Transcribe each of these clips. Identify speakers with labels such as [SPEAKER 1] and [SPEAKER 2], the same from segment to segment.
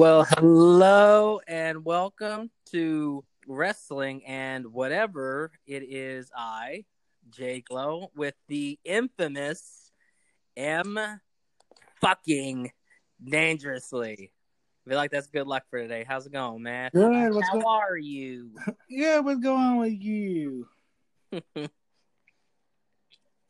[SPEAKER 1] Well, hello and welcome to wrestling and whatever it is. I, JGlow, with the infamous M fucking dangerously. I feel like that's good luck for today. How's it going, man?
[SPEAKER 2] Good. What's
[SPEAKER 1] How
[SPEAKER 2] going?
[SPEAKER 1] are you?
[SPEAKER 2] Yeah, what's going on with you?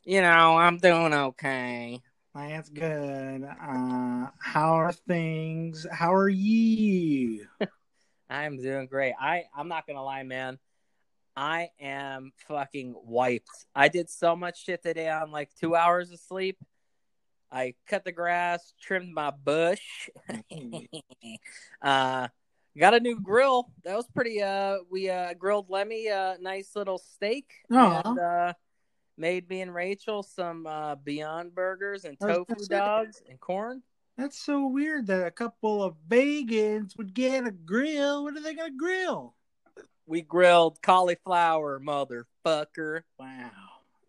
[SPEAKER 1] you know, I'm doing okay.
[SPEAKER 2] That's good. Uh, how are things? How are you?
[SPEAKER 1] I'm doing great. I I'm not gonna lie, man. I am fucking wiped. I did so much shit today on like two hours of sleep. I cut the grass, trimmed my bush. uh, got a new grill. That was pretty. Uh, we uh grilled Lemmy a nice little steak. And, uh, made me and Rachel some uh Beyond burgers and tofu dogs and corn.
[SPEAKER 2] That's so weird that a couple of vegans would get a grill. What are they gonna grill?
[SPEAKER 1] We grilled cauliflower, motherfucker.
[SPEAKER 2] Wow,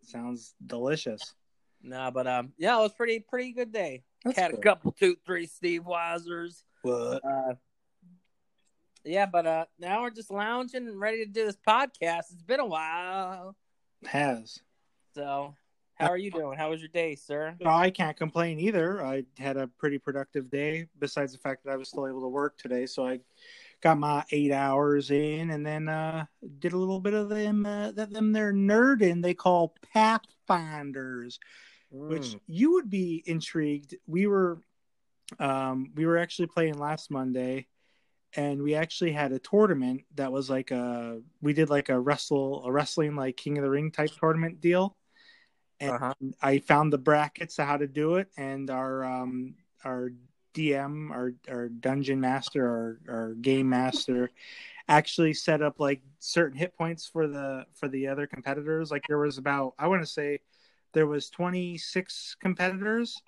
[SPEAKER 2] sounds delicious.
[SPEAKER 1] No, but um, yeah, it was pretty pretty good day.
[SPEAKER 2] That's
[SPEAKER 1] Had a couple, two, three Steve Weisers.
[SPEAKER 2] What?
[SPEAKER 1] Uh, yeah, but uh, now we're just lounging and ready to do this podcast. It's been a while.
[SPEAKER 2] Has.
[SPEAKER 1] So, how are you doing? How was your day, sir?
[SPEAKER 2] No, I can't complain either. I had a pretty productive day, besides the fact that I was still able to work today. So I got my eight hours in, and then uh, did a little bit of them uh, that them they're nerding they call pathfinders, which
[SPEAKER 1] Mm.
[SPEAKER 2] you would be intrigued. We were um, we were actually playing last Monday, and we actually had a tournament that was like a we did like a wrestle a wrestling like King of the Ring type tournament deal. And
[SPEAKER 1] Uh-huh.
[SPEAKER 2] I found the brackets to how to do it, and our um, our DM, our our dungeon master, our our game master, actually set up like certain hit points for the for the other competitors. Like there was about I want to say there was 26 competitors,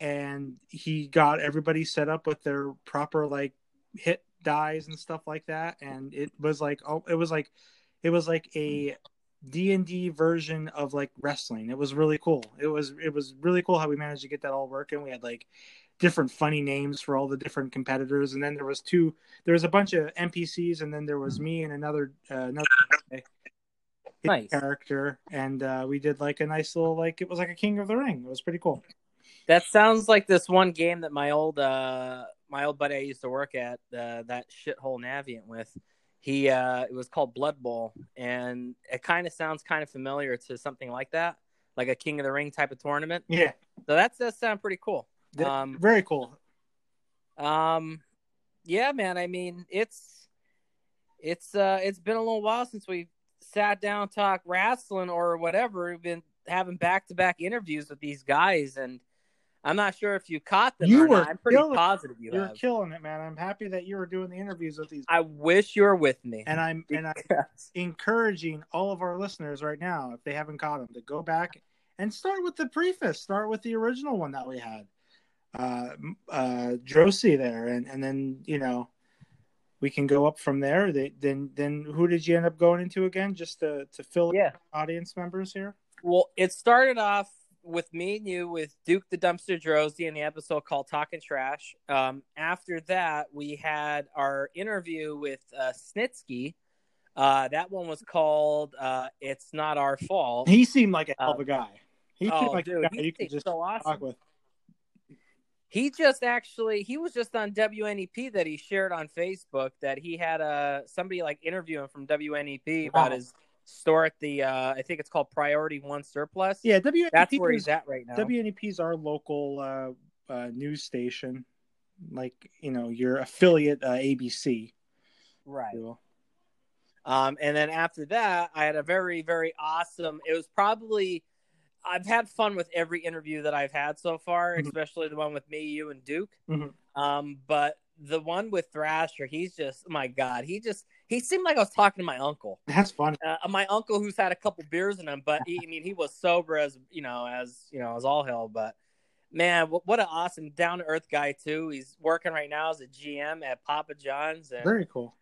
[SPEAKER 2] and he got everybody set up with their proper like hit dies and stuff like that, and it was like oh, it was like it was like a D&D version of like wrestling. It was really cool. It was it was really cool how we managed to get that all working. We had like different funny names for all the different competitors and then there was two there was a bunch of NPCs and then there was me and another uh, another
[SPEAKER 1] Nice.
[SPEAKER 2] character and uh, we did like a nice little like it was like a King of the Ring. It was pretty cool.
[SPEAKER 1] That sounds like this one game that my old uh my old buddy I used to work at uh, that shithole Navient with. He uh it was called Blood Bowl, and it kind of sounds kind of familiar to something like that, like a King of the Ring type of tournament.
[SPEAKER 2] Yeah.
[SPEAKER 1] So that does sound pretty cool. Um,
[SPEAKER 2] very cool.
[SPEAKER 1] Um, yeah, man. I mean, it's it's uh it's been a little while since we sat down talk wrestling or whatever. We've been having back to back interviews with these guys, and I'm not sure if you caught them.
[SPEAKER 2] You
[SPEAKER 1] or
[SPEAKER 2] were
[SPEAKER 1] not. I'm pretty
[SPEAKER 2] killing-
[SPEAKER 1] positive you
[SPEAKER 2] You were
[SPEAKER 1] have.
[SPEAKER 2] killing it, man. I'm happy that you were doing the interviews with these
[SPEAKER 1] I wish you were with me.
[SPEAKER 2] and I'm and I'm encouraging all of our listeners right now, if they haven't caught them, to go back and start with the preface. Start with the original one that we had, uh, uh, Droese there, and and then you know we can go up from there. They, then then who did you end up going into again? Just to to fill
[SPEAKER 1] yeah.
[SPEAKER 2] audience members here.
[SPEAKER 1] Well, it started off with me and you with Duke the Dumpster Droese in the episode called Talking Trash. Um, after that, we had our interview with uh, Snitsky. Uh, that one was called uh, "It's Not Our Fault."
[SPEAKER 2] He seemed like a hell of a guy. He
[SPEAKER 1] Oh,
[SPEAKER 2] seemed like
[SPEAKER 1] dude,
[SPEAKER 2] a guy
[SPEAKER 1] he
[SPEAKER 2] you could just
[SPEAKER 1] so awesome.
[SPEAKER 2] talk with.
[SPEAKER 1] He just actually he was just on WNEP that he shared on Facebook that he had uh, somebody like interview him from WNEP about
[SPEAKER 2] Wow.
[SPEAKER 1] his store at the uh, I think it's called Priority One Surplus.
[SPEAKER 2] Yeah, WNEP
[SPEAKER 1] that's where
[SPEAKER 2] is-
[SPEAKER 1] he's at right now.
[SPEAKER 2] WNEP is our local uh, uh, news station, like you know your affiliate uh, ABC.
[SPEAKER 1] right. Um, and then after that, I had a very, very awesome. It was probably I've had fun with every interview that I've had so far,
[SPEAKER 2] Mhm.
[SPEAKER 1] especially the one with me, you, and Duke.
[SPEAKER 2] Mhm.
[SPEAKER 1] Um, but the one with Thrasher, he's just my god, he just he seemed like I was talking to my uncle.
[SPEAKER 2] That's funny.
[SPEAKER 1] Uh, my uncle who's had a couple beers in him, but he, I mean, he was sober as you know, as you know, as all hell. But man, wh- what an awesome down to earth guy too. He's working right now as a GM at Papa John's, and
[SPEAKER 2] Very cool.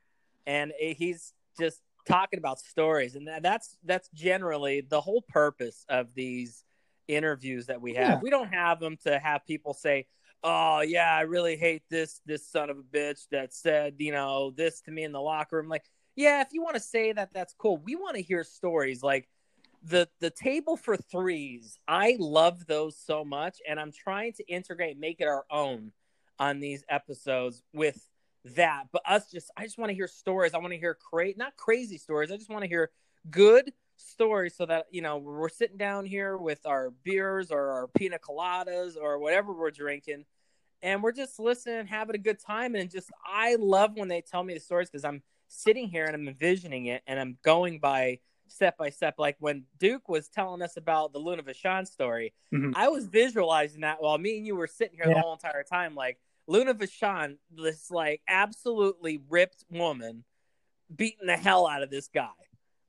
[SPEAKER 1] and he's just talking about stories, and that's that's generally the whole purpose of these interviews that we have.
[SPEAKER 2] Yeah.
[SPEAKER 1] We don't have them to have people say, oh yeah, I really hate this this son of a bitch that said you know this to me in the locker room. Like, yeah, if you want to say that, that's cool. We want to hear stories like the the table for threes. I love those so much, and I'm trying to integrate, make it our own on these episodes with that. But us just, I just want to hear stories. I want to hear cra- not crazy stories. I just want to hear good stories so that you know we're sitting down here with our beers or our pina coladas or whatever we're drinking and we're just listening having a good time and just i love when they tell me the stories because i'm sitting here and i'm envisioning it and i'm going by step by step like when duke was telling us about the luna vachon story
[SPEAKER 2] Mhm.
[SPEAKER 1] i was visualizing that while me and you were sitting here
[SPEAKER 2] Yeah.
[SPEAKER 1] the whole entire time like luna vachon this like absolutely ripped woman beating the hell out of this guy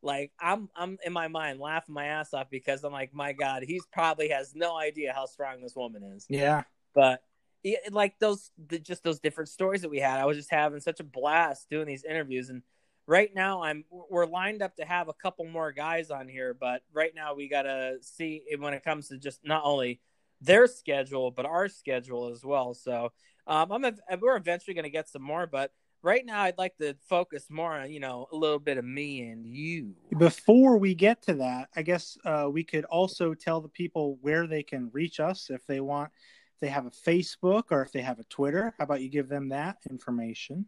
[SPEAKER 1] like I'm I'm in my mind laughing my ass off because I'm like, my God, he's probably has no idea how strong this woman is.
[SPEAKER 2] Yeah.
[SPEAKER 1] But yeah, like those the, just those different stories that we had, I was just having such a blast doing these interviews. And right now, I'm we're lined up to have a couple more guys on here, but right now we gotta see when it comes to just not only their schedule but our schedule as well. So um, I'm we're eventually gonna get some more, but right now I'd like to focus more on you know a little bit of me and you.
[SPEAKER 2] Before we get to that, I guess uh, we could also tell the people where they can reach us if they want. If they have a Facebook or if they have a Twitter, how about you give them that information?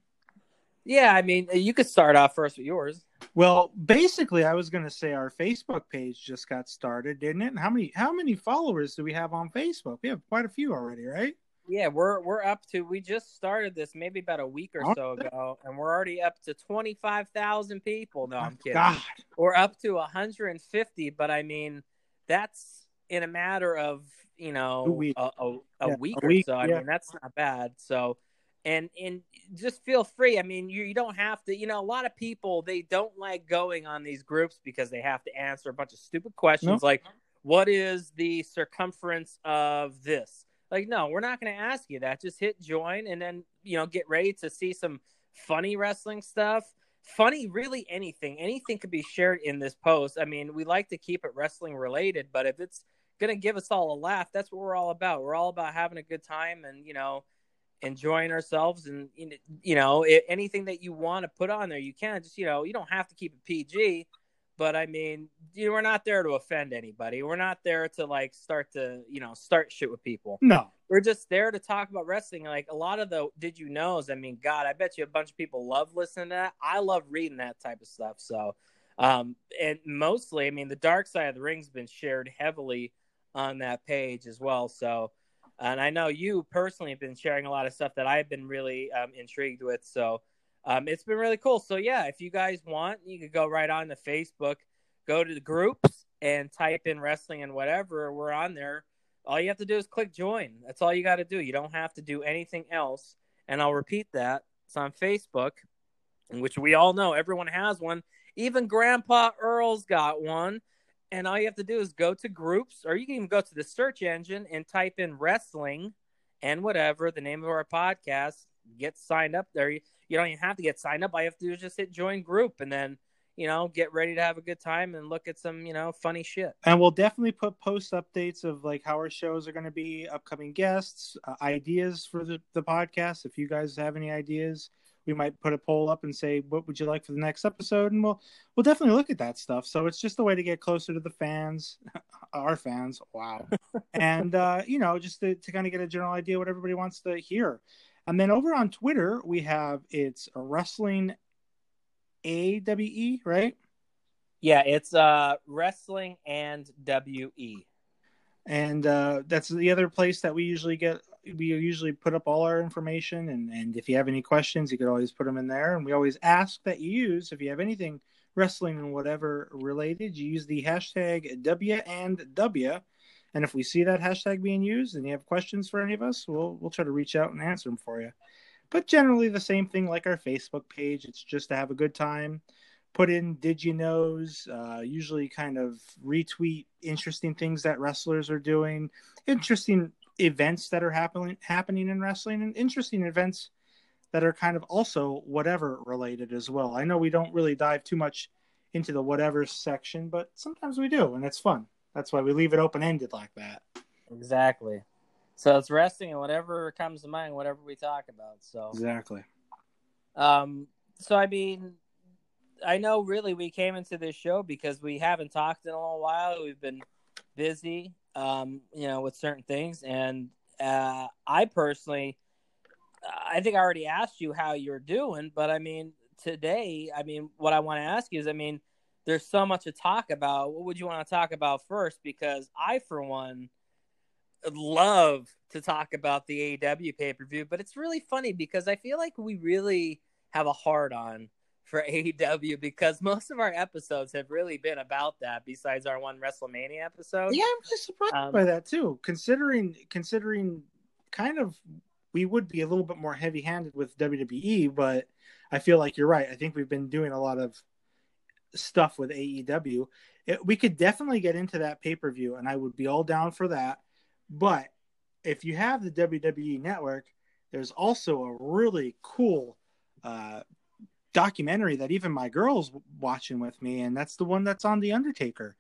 [SPEAKER 1] Yeah, I mean, you could start off first with yours.
[SPEAKER 2] Well, basically, I was going to say our Facebook page just got started, didn't it? And how many how many followers do we have on Facebook? We have quite a few already, right?
[SPEAKER 1] Yeah, we're we're up to. We just started this maybe about a week or so ago, and we're already up to twenty five thousand people. No, I'm kidding.
[SPEAKER 2] God,
[SPEAKER 1] We're up to hundred and fifty, but I mean, that's in a matter of you know
[SPEAKER 2] A week.
[SPEAKER 1] a, a, a
[SPEAKER 2] Yeah,
[SPEAKER 1] week
[SPEAKER 2] a
[SPEAKER 1] or
[SPEAKER 2] week,
[SPEAKER 1] so. I
[SPEAKER 2] yeah.
[SPEAKER 1] mean, that's not bad. So, and and just feel free. I mean, you you don't have to. You know, a lot of people they don't like going on these groups because they have to answer a bunch of stupid questions
[SPEAKER 2] No.
[SPEAKER 1] like, "What is the circumference of this?" Like, no, we're not going to ask you that. Just hit join and then, you know, get ready to see some funny wrestling stuff. Funny, really anything. Anything could be shared in this post. I mean, we like to keep it wrestling related, but if it's going to give us all a laugh, that's what we're all about. We're all about having a good time and, you know, enjoying ourselves. And, you know, anything that you want to put on there, you can. Just, you know, you don't have to keep it PG. But I mean, you know, we're not there to offend anybody. We're not there to like start to, you know, start shit with people
[SPEAKER 2] no,
[SPEAKER 1] we're just there to talk about wrestling. Like a lot of the did you knows. I mean, God, I bet you a bunch of people love listening to that. I love reading that type of stuff. So, um, and mostly, I mean, the dark side of the ring's been shared heavily on that page as well. So, and I know you personally have been sharing a lot of stuff that I've been really um, intrigued with. So, um, it's been really cool. So, yeah, if you guys want, you could go right on to Facebook, go to the groups, and type in wrestling and whatever. We're on there all you have to do is click join. That's all you got to do. You don't have to do anything else. And I'll repeat that. It's on Facebook, which we all know everyone has one. Even Grandpa Earl's got one. And all you have to do is go to groups, or you can even go to the search engine and type in wrestling and whatever, the name of our podcast, get signed up there. You, you don't even have to get signed up. All you have to do is just hit join group and then, you know, get ready to have a good time and look at some, you know, funny shit.
[SPEAKER 2] and we'll definitely put post updates of like how our shows are going to be, upcoming guests, uh, ideas for the, the podcast. If you guys have any ideas, we might put a poll up and say, "What would you like for the next episode?" And we'll we'll definitely look at that stuff. So it's just a way to get closer to the fans, our fans. Wow, and uh, you know, just to, to kind of get a general idea what everybody wants to hear. And then over on Twitter, we have it's a wrestling AWE, right?
[SPEAKER 1] Yeah, it's uh wrestling and WE.
[SPEAKER 2] and uh, that's the other place that we usually get we usually put up all our information and, and if you have any questions you could always put them in there and we always ask that you use if you have anything wrestling and whatever related you use the hashtag w and w and if we see that hashtag being used and you have questions for any of us we'll we'll try to reach out and answer them for you. But generally the same thing like our facebook page it's just to have a good time. Put in did you knows uh, usually kind of retweet interesting things that wrestlers are doing interesting events that are happening happening in wrestling and interesting events that are kind of also whatever related as well. I know we don't really dive too much into the whatever section but sometimes we do and it's fun that's why we leave it open ended like that
[SPEAKER 1] Exactly. So it's resting and whatever comes to mind, whatever we talk about. So
[SPEAKER 2] Exactly.
[SPEAKER 1] Um, so I mean, I know really we came into this show because we haven't talked in a little while. We've been busy, um, you know, with certain things, and uh, I personally, I think I already asked you how you're doing, but I mean, today, I mean, what I want to ask you is, I mean, there's so much to talk about. What would you want to talk about first? Because I, for one, love to talk about the AEW pay per view, but it's really funny because I feel like we really have a hard on for AEW because most of our episodes have really been about that. Besides our one WrestleMania episode,
[SPEAKER 2] Yeah, I'm really surprised
[SPEAKER 1] Um,
[SPEAKER 2] by that too. Considering considering kind of we would be a little bit more heavy handed with WWE, but I feel like you're right. I think we've been doing a lot of stuff with AEW. It, we could definitely get into that pay per view, and I would be all down for that. But if you have the WWE network, there's also a really cool uh, documentary that even my girls watching with me, and that's the one that's on the Undertaker.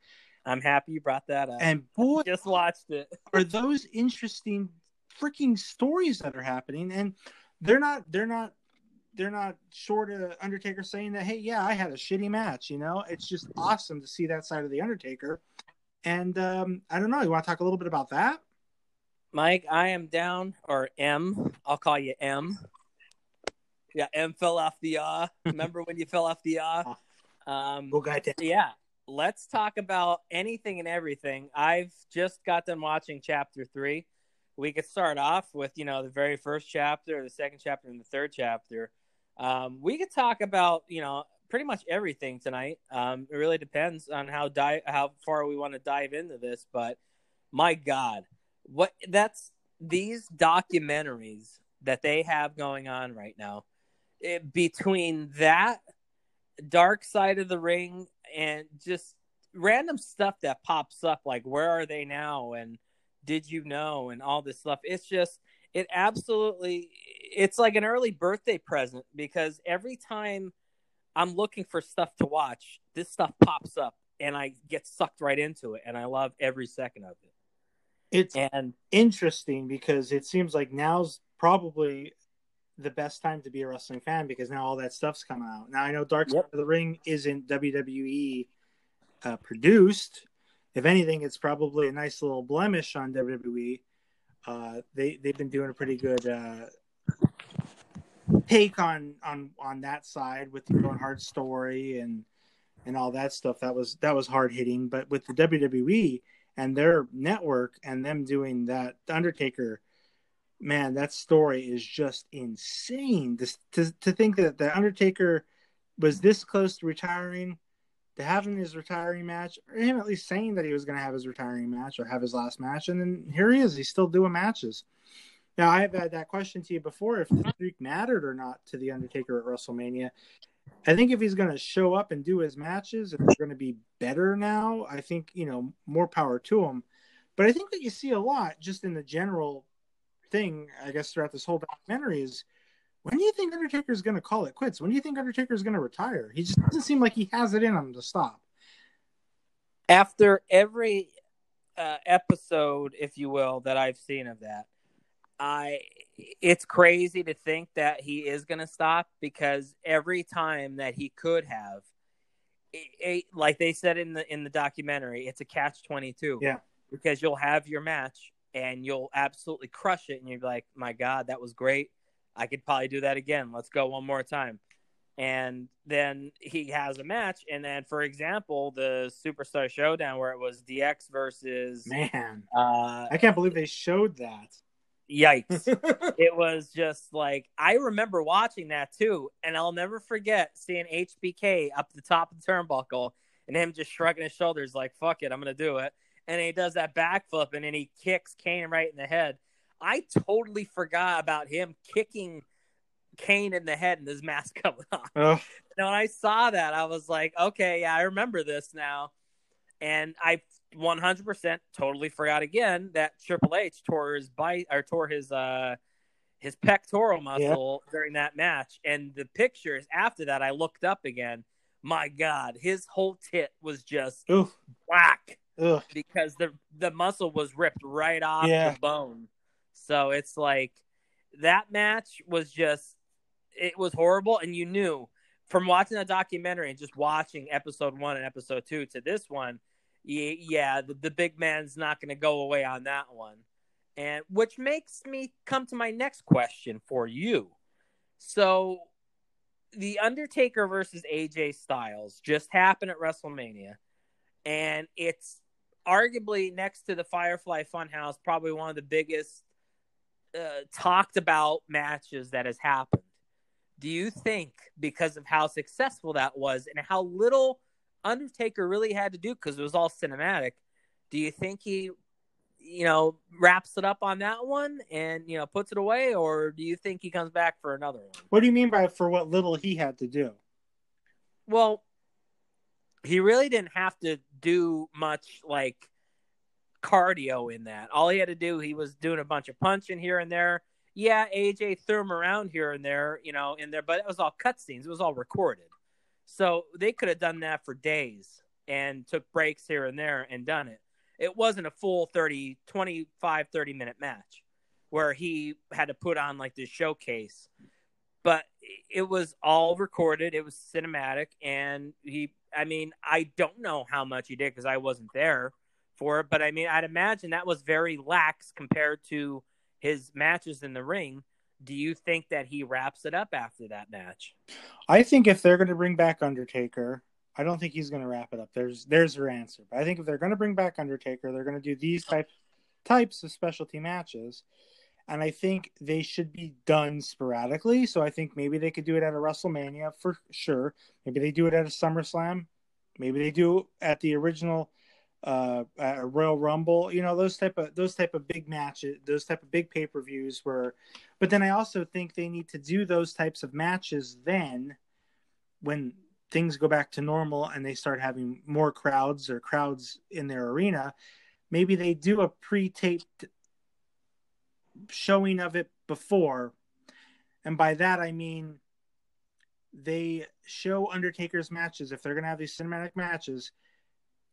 [SPEAKER 1] I'm happy you brought that up.
[SPEAKER 2] And boy,
[SPEAKER 1] just watched it.
[SPEAKER 2] are those interesting freaking stories that are happening and they're not they're not they're not short of undertaker saying that hey yeah i had a shitty match you know it's just awesome to see that side of the undertaker and um i don't know you want to talk a little bit about that
[SPEAKER 1] Mike, I am down, or M. I'll call you M. Yeah, M fell off the uh. Remember when you fell off the uh? Um,
[SPEAKER 2] go
[SPEAKER 1] yeah, let's talk about anything and everything. I've just got done watching chapter three. We could start off with you know the very first chapter, the second chapter, and the third chapter. Um, we could talk about you know pretty much everything tonight. Um, it really depends on how di- how far we want to dive into this, but my God, what that's these documentaries that they have going on right now. It, between that dark side of the ring and just random stuff that pops up like where are they now and did you know and all this stuff it's just it absolutely it's like an early birthday present because every time i'm looking for stuff to watch this stuff pops up and i get sucked right into it and i love every second of it
[SPEAKER 2] it's
[SPEAKER 1] and
[SPEAKER 2] interesting because it seems like now's probably the best time to be a wrestling fan because now all that stuff's coming out. Now I know Dark Side
[SPEAKER 1] Yep.
[SPEAKER 2] of the Ring isn't WWE uh, produced. If anything, it's probably a nice little blemish on WWE. Uh, they they've been doing a pretty good uh, take on on on that side with the Owen Hart story and and all that stuff. That was that was hard hitting. But with the WWE and their network and them doing that, Undertaker man, that story is just insane. This, to to think that the Undertaker was this close to retiring, to having his retiring match, or him at least saying that he was going to have his retiring match or have his last match, and then here he is. He's still doing matches. Now, I have had that question to you before if the streak mattered or not to the Undertaker at WrestleMania. I think if he's going to show up and do his matches, if they're going to be better now, I think you know more power to him. But I think that you see a lot just in the general thing, I guess, throughout this whole documentary is when do you think Undertaker is going to call it quits? When do you think Undertaker is going to retire? He just doesn't seem like he has it in him to stop.
[SPEAKER 1] after every uh, episode, if you will, that I've seen of that, I it's crazy to think that he is going to stop because every time that he could have, it, it- like they said in the in the documentary, it's a catch twenty two.
[SPEAKER 2] Yeah.
[SPEAKER 1] because you'll have your match and you'll absolutely crush it, and you're like, "My God, that was great! I could probably do that again. Let's go one more time." and then he has a match and then for example the superstar showdown where it was dx versus
[SPEAKER 2] Man,
[SPEAKER 1] uh
[SPEAKER 2] I can't believe they showed that.
[SPEAKER 1] yikes it was just like i remember watching that too and i'll never forget seeing hbk up the top of the turnbuckle and him just shrugging his shoulders like fuck it i'm gonna do it and he does that backflip and then he kicks kane right in the head i totally forgot about him kicking kane in the head and his mask coming off
[SPEAKER 2] oh,
[SPEAKER 1] and when I saw that, I was like, okay, yeah, I remember this now. And I 100% totally forgot again that Triple H tore his bite or tore his uh his pectoral muscle during that match. And the pictures after that, I looked up again. My God, his whole tit was just
[SPEAKER 2] oof,
[SPEAKER 1] whack
[SPEAKER 2] ugh.
[SPEAKER 1] because the the muscle was ripped right off
[SPEAKER 2] Yeah.
[SPEAKER 1] the bone. So it's like that match was just it was horrible, and you knew from watching the documentary and just watching episode one and episode two to this one, yeah, the, the big man's not going to go away on that one. And which makes me come to my next question for you. So, the Undertaker versus AJ Styles just happened at WrestleMania, and it's arguably next to the Firefly Funhouse, probably one of the biggest uh, talked about matches that has happened. Do you think because of how successful that was and how little Undertaker really had to do because it was all cinematic, do you think he, you know, wraps it up on that one and you know puts it away, or do you think he comes back for another one?
[SPEAKER 2] What do you mean by for what little he had to do?
[SPEAKER 1] Well, he really didn't have to do much like cardio in that. All he had to do, he was doing a bunch of punching here and there yeah, AJ threw him around here and there, you know, in there, but it was all cutscenes. It was all recorded. So they could have done that for days and took breaks here and there and done it. It wasn't a full 30, 25, 30 minute match where he had to put on like this showcase. But it was all recorded. It was cinematic. And he, I mean, I don't know how much he did because I wasn't there for. But I mean, I'd imagine that was very lax compared to his matches in the ring, do you think that he wraps it up after that match?
[SPEAKER 2] I think if they're going to bring back Undertaker, I don't think he's going to wrap it up. There's there's your answer. But I think if they're going to bring back Undertaker, they're going to do these type types of specialty matches. And I think they should be done sporadically. So I think maybe they could do it at a WrestleMania for sure. Maybe they do it at a SummerSlam. Maybe they do at the original uh, a Royal Rumble, you know, those type of those type of big matches, those type of big pay per views were. But then I also think they need to do those types of matches then, when things go back to normal and they start having more crowds or crowds in their arena. Maybe they do a pre-taped showing of it before, and by that I mean they show Undertaker's matches if they're going to have these cinematic matches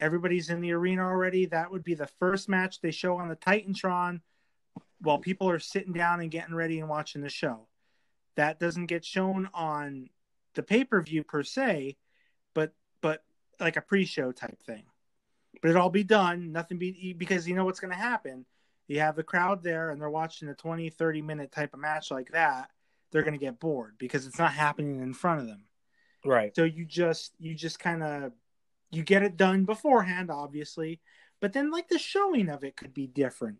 [SPEAKER 2] everybody's in the arena already. That would be the first match they show on the Titantron while people are sitting down and getting ready and watching the show. That doesn't get shown on the pay per view per se, but but like a pre show type thing. But it'll all be done, nothing be because you know what's going to happen. You have the crowd there and they're watching a 20, 30 minute type of match like that. They're going to get bored because it's not happening in front of them.
[SPEAKER 1] Right.
[SPEAKER 2] So you just you just kind of you get it done beforehand, obviously, but then like the showing of it could be different.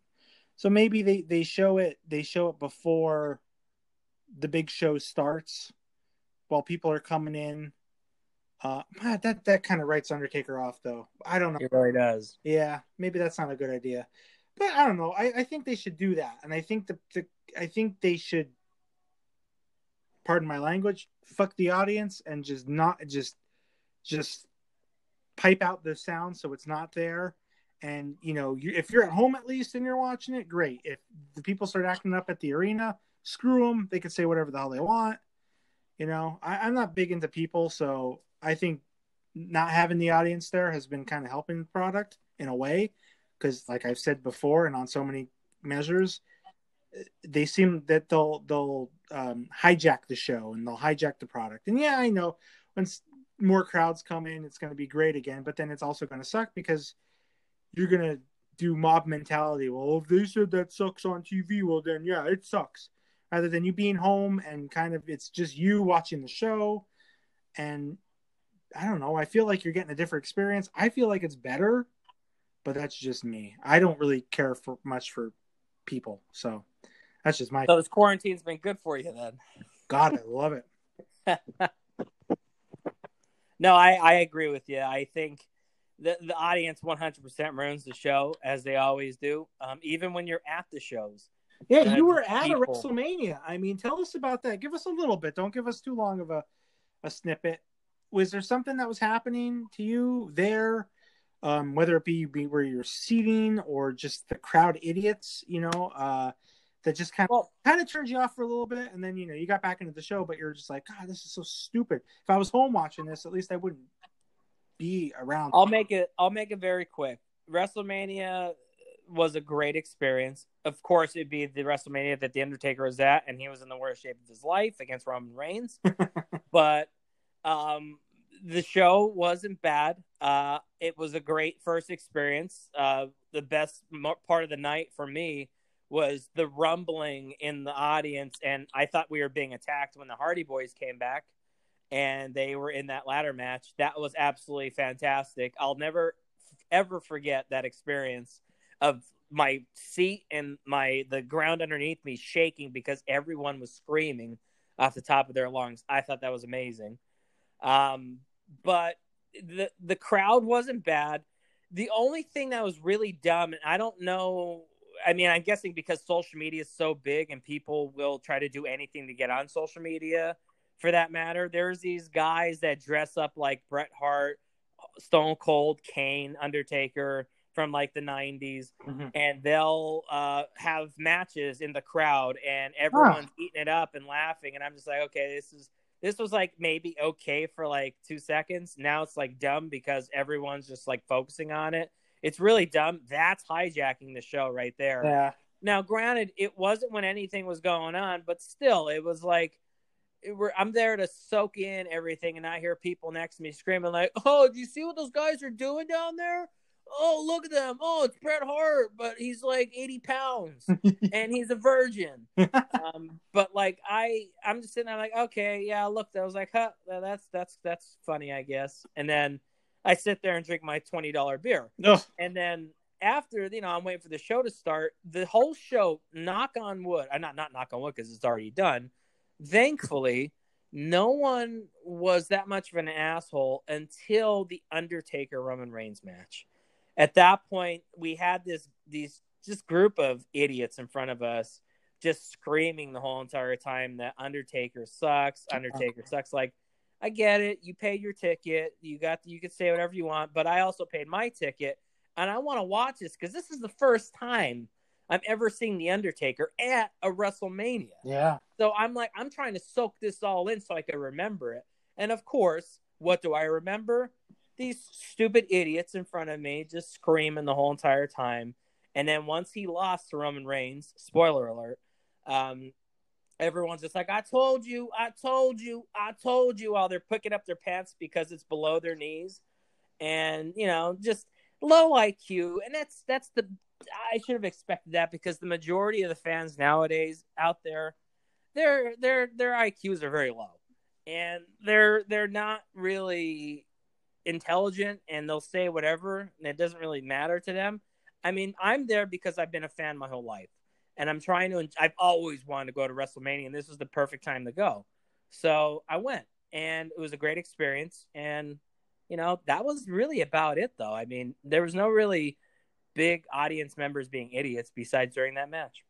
[SPEAKER 2] So maybe they they show it they show it before the big show starts while people are coming in. Uh, that that kind of writes Undertaker off, though. I don't know.
[SPEAKER 1] It really does.
[SPEAKER 2] Yeah, maybe that's not a good idea, but I don't know. I, I think they should do that, and I think the, the I think they should. Pardon my language. Fuck the audience and just not just just pipe out the sound so it's not there. And you know, you, if you're at home at least and you're watching it, great. If the people start acting up at the arena, screw them. They can say whatever the hell they want. You know, I, I'm not big into people, so I think not having the audience there has been kind of helping the product in a way because like i've said before and on so many measures they seem that they'll they'll um, hijack the show and they'll hijack the product and yeah i know when more crowds come in, it's going to be great again. But then it's also going to suck because you're going to do mob mentality. Well, if they said that sucks on TV, well, then yeah, it sucks. Rather than you being home and kind of it's just you watching the show. And I don't know. I feel like you're getting a different experience. I feel like it's better, but that's just me. I don't really care for much for people. So that's just my.
[SPEAKER 1] So this quarantine's been good for you then.
[SPEAKER 2] God, I love it.
[SPEAKER 1] No, I, I agree with you. I think the the audience 100% ruins the show as they always do. Um, even when you're at the shows.
[SPEAKER 2] Yeah, you were at people. a WrestleMania. I mean, tell us about that. Give us a little bit. Don't give us too long of a a snippet. Was there something that was happening to you there? Um, whether it be, be where you're seating or just the crowd idiots, you know, uh, that just kind of well, kind of turned you off for a little bit, and then you know you got back into the show, but you're just like, God, this is so stupid. If I was home watching this, at least I wouldn't be around.
[SPEAKER 1] I'll make it. I'll make it very quick. WrestleMania was a great experience. Of course, it'd be the WrestleMania that the Undertaker was at, and he was in the worst shape of his life against Roman Reigns. but um, the show wasn't bad. Uh, it was a great first experience. Uh, the best part of the night for me was the rumbling in the audience, and I thought we were being attacked when the Hardy Boys came back, and they were in that ladder match. That was absolutely fantastic. I'll never ever forget that experience of my seat and my the ground underneath me shaking because everyone was screaming off the top of their lungs. I thought that was amazing. Um, but the the crowd wasn't bad. The only thing that was really dumb, and I don't know. I mean, I'm guessing because social media is so big and people will try to do anything to get on social media for that matter. There's these guys that dress up like Bret Hart, Stone Cold, Kane, Undertaker from like the 90s, mm-hmm. and they'll uh, have matches in the crowd and everyone's eating it up and laughing. And I'm just like, okay, this is this was like maybe okay for like two seconds. Now it's like dumb because everyone's just like focusing on it. It's really dumb. That's hijacking the show right there.
[SPEAKER 2] Yeah.
[SPEAKER 1] Now, granted, it wasn't when anything was going on, but still, it was like it were, I'm there to soak in everything, and I hear people next to me screaming like, "Oh, do you see what those guys are doing down there? oh, look at them. Oh, it's Bret Hart, but he's like 80 pounds and he's a virgin. um, but like I, I'm just sitting there like, okay, yeah, look." I was like, huh, that's that's that's funny, I guess. And then I sit there and drink my twenty dollar beer. And then after, you know, I'm waiting for the show to start. The whole show, knock on wood, I'm uh, not not knock on wood because it's already done. Thankfully. No one was that much of an asshole until the Undertaker Roman Reigns match at that point we had this these just group of idiots in front of us just screaming the whole entire time that Undertaker sucks, Undertaker sucks. Like, I get it. You paid your ticket. You got you could say whatever you want, but I also paid my ticket, and I want to watch this because this is the first time I'm ever seeing the Undertaker at a WrestleMania.
[SPEAKER 2] Yeah.
[SPEAKER 1] So I'm like, I'm trying to soak this all in so I can remember it. And of course, what do I remember? these stupid idiots in front of me just screaming the whole entire time. And then once he lost to Roman Reigns, spoiler alert, um, everyone's just like, I told you, I told you, I told you, while they're picking up their pants because it's below their knees. And, you know, just low IQ. And that's, that's the, I should have expected that because the majority of the fans nowadays out there, their, their, their IQs are very low. And they're, they're not really intelligent and they'll say whatever and it doesn't really matter to them. I mean, I'm there because I've been a fan my whole life and I'm trying to, I've always wanted to go to WrestleMania and this was the perfect time to go. So I went and it was a great experience. And, you know, that was really about it though. I mean, there was no really big audience members being idiots besides during that match.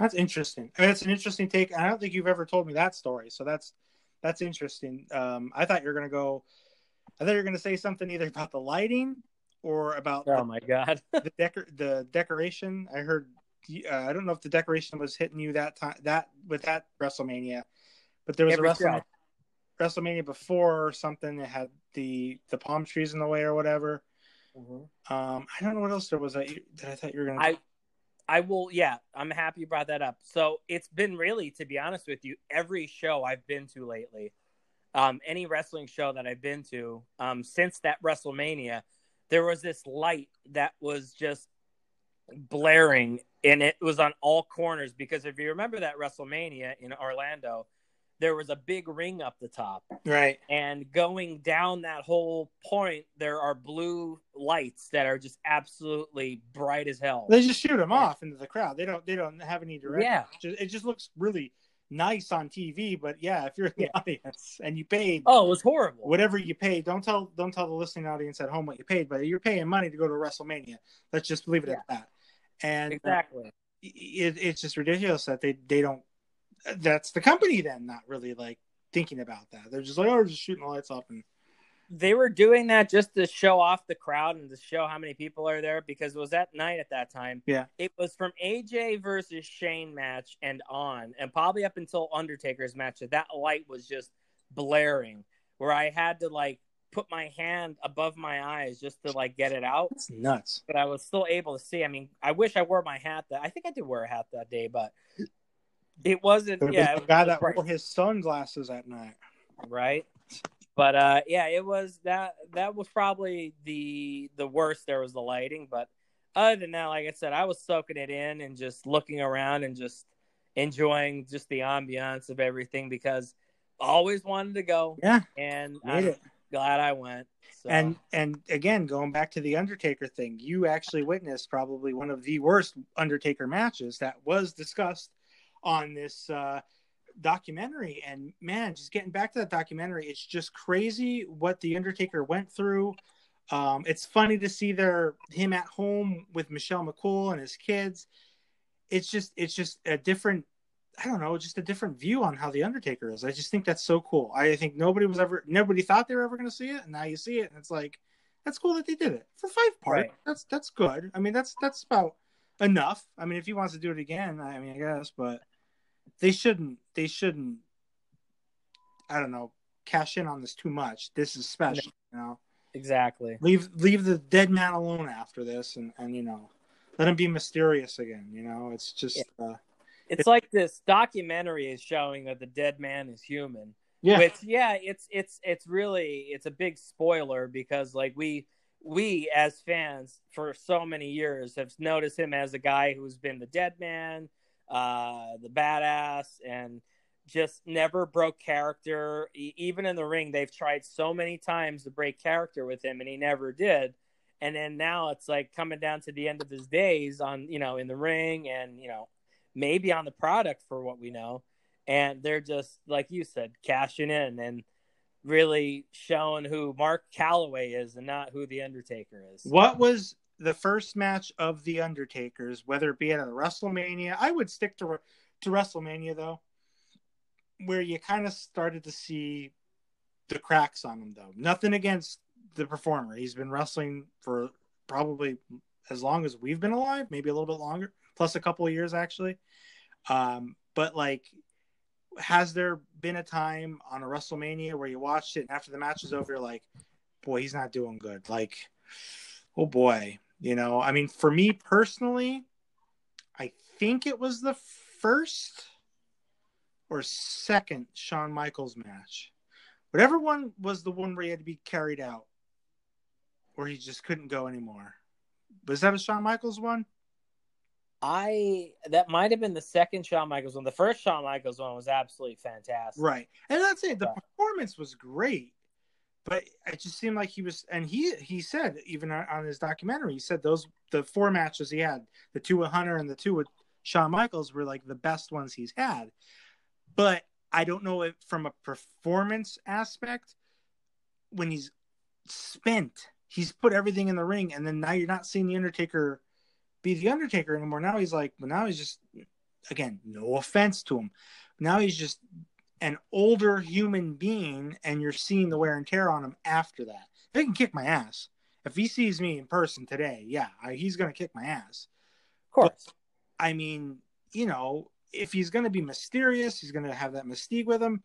[SPEAKER 2] That's interesting. I mean, it's an interesting take. I don't think you've ever told me that story. So that's, that's interesting. Um, I thought you were going to go, I thought you were going to say something either about the lighting or about
[SPEAKER 1] oh
[SPEAKER 2] the,
[SPEAKER 1] my god
[SPEAKER 2] the decor the decoration. I heard uh, I don't know if the decoration was hitting you that time that with that WrestleMania, but there was Every a WrestleMania, WrestleMania before or something that had the the palm trees in the way or whatever. Mm-hmm. Um, I don't know what else there was that, you, that I thought you were going to.
[SPEAKER 1] I I will. Yeah, I'm happy you brought that up. So it's been really, to be honest with you, every show I've been to lately um, any wrestling show that I've been to um, since that WrestleMania, there was this light that was just blaring, and it was on all corners. Because if you remember that WrestleMania in Orlando, there was a big ring up the top,
[SPEAKER 2] right?
[SPEAKER 1] And going down that whole point, there are blue lights that are just absolutely bright as hell.
[SPEAKER 2] They just shoot them off into the crowd. They don't. They don't have any direction. Yeah, it just, it just looks really nice on TV, but yeah, if you're in the yeah. audience and you paid,
[SPEAKER 1] oh, it was horrible.
[SPEAKER 2] Whatever you paid, don't tell don't tell the listening audience at home what you paid, but you're paying money to go to WrestleMania. Let's just leave it yeah. at that. And
[SPEAKER 1] uh, exactly,
[SPEAKER 2] it, it's just ridiculous that they they don't. That's the company then, not really like thinking about that. They're just like, oh, we're just shooting the lights off and
[SPEAKER 1] they were doing that just to show off the crowd and to show how many people are there because it was that night at that time.
[SPEAKER 2] Yeah.
[SPEAKER 1] It was from AJ versus Shane match and on, and probably up until Undertaker's match. That that light was just blaring, where I had to like put my hand above my eyes just to like get it out.
[SPEAKER 2] It's nuts.
[SPEAKER 1] But I was still able to see. I mean, I wish I wore my hat that I think I did wear a hat that day, but it wasn't
[SPEAKER 2] There's
[SPEAKER 1] yeah, it
[SPEAKER 2] guy that
[SPEAKER 1] bright,
[SPEAKER 2] wore his sunglasses at night.
[SPEAKER 1] right? But uh yeah, it was that that was probably the the worst there was the lighting, but other than that, like I said, I was soaking it in and just looking around and just enjoying just the ambiance of everything because always wanted to go
[SPEAKER 2] Yeah,
[SPEAKER 1] and
[SPEAKER 2] it.
[SPEAKER 1] Glad I went. So
[SPEAKER 2] And and again, going back to the Undertaker thing, you actually witnessed probably one of the worst Undertaker matches that was discussed on this uh, documentary. And man, just getting back to that documentary, it's just crazy what the Undertaker went through. Um, it's funny to see their him at home with Michelle McCool and his kids. It's just it's just a different I don't know, just a different view on how the Undertaker is. I just think that's so cool. I think nobody was ever, nobody thought they were ever going to see it, and now you see it, and it's like, that's cool that they did it for five part.
[SPEAKER 1] Right.
[SPEAKER 2] That's that's good. I mean, that's that's about enough. I mean, if he wants to do it again, I mean, I guess, but they shouldn't. They shouldn't. I don't know. Cash in on this too much. This is special. You know,
[SPEAKER 1] exactly.
[SPEAKER 2] leave leave the dead man alone after this, and and you know, let him be mysterious again. You know, it's just. Uh,
[SPEAKER 1] It's like this documentary is showing that the dead man is human.
[SPEAKER 2] yeah.
[SPEAKER 1] Which yeah, it's it's it's really it's a big spoiler because like we we as fans for so many years have noticed him as a guy who's been the dead man, uh, the badass, and just never broke character. E- even in the ring, they've tried so many times to break character with him, and he never did. And then now it's like coming down to the end of his days on you know in the ring, and you know maybe on the product for what we know. And they're just like you said, cashing in and really showing who Mark Calaway is and not who the Undertaker is.
[SPEAKER 2] What was the first match of the Undertakers, whether it be at a WrestleMania? I would stick to to WrestleMania though, where you kind of started to see the cracks on him though. Nothing against the performer. He's been wrestling for probably as long as we've been alive, maybe a little bit longer, plus a couple of years actually. Um, but like has there been a time on a WrestleMania where you watched it and after the match is over, you're like, boy, he's not doing good. Like, oh boy, you know. I mean, for me personally, I think it was the first or second Shawn Michaels match. Whatever one was the one where he had to be carried out, or he just couldn't go anymore. Was that a Shawn Michaels one?
[SPEAKER 1] I that might have been the second Shawn Michaels one. The first Shawn Michaels one was absolutely fantastic.
[SPEAKER 2] Right. And that's it. The
[SPEAKER 1] Yeah.
[SPEAKER 2] performance was great. But it just seemed like he was and he he said even on on his documentary, he said those the four matches he had, the two with Hunter and the two with Shawn Michaels were like the best ones he's had. But I don't know if from a performance aspect, when he's spent, he's put everything in the ring, and then now you're not seeing the Undertaker be the Undertaker anymore. Now he's like, well, now he's just again, no offense to him. Now he's just an older human being, and you're seeing the wear and tear on him after that. He can kick my ass. If he sees me in person today, yeah, I, he's gonna kick my ass.
[SPEAKER 1] Of course.
[SPEAKER 2] I mean, you know, if he's going to be mysterious, he's going to have that mystique with him.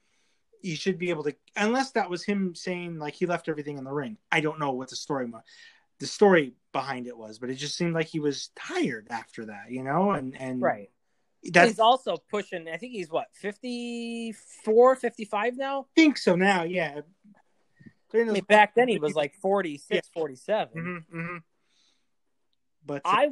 [SPEAKER 2] You should be able to, unless that was him saying like he left everything in the ring. I don't know what the story, wa- the story behind it was, but it just seemed like he was tired after that, you know, and and
[SPEAKER 1] Right.
[SPEAKER 2] That,
[SPEAKER 1] he's also pushing I think he's what, 54, 55 now?
[SPEAKER 2] I think so now, yeah.
[SPEAKER 1] I mean, back then he was like 46, 47.
[SPEAKER 2] hmm hmm But
[SPEAKER 1] I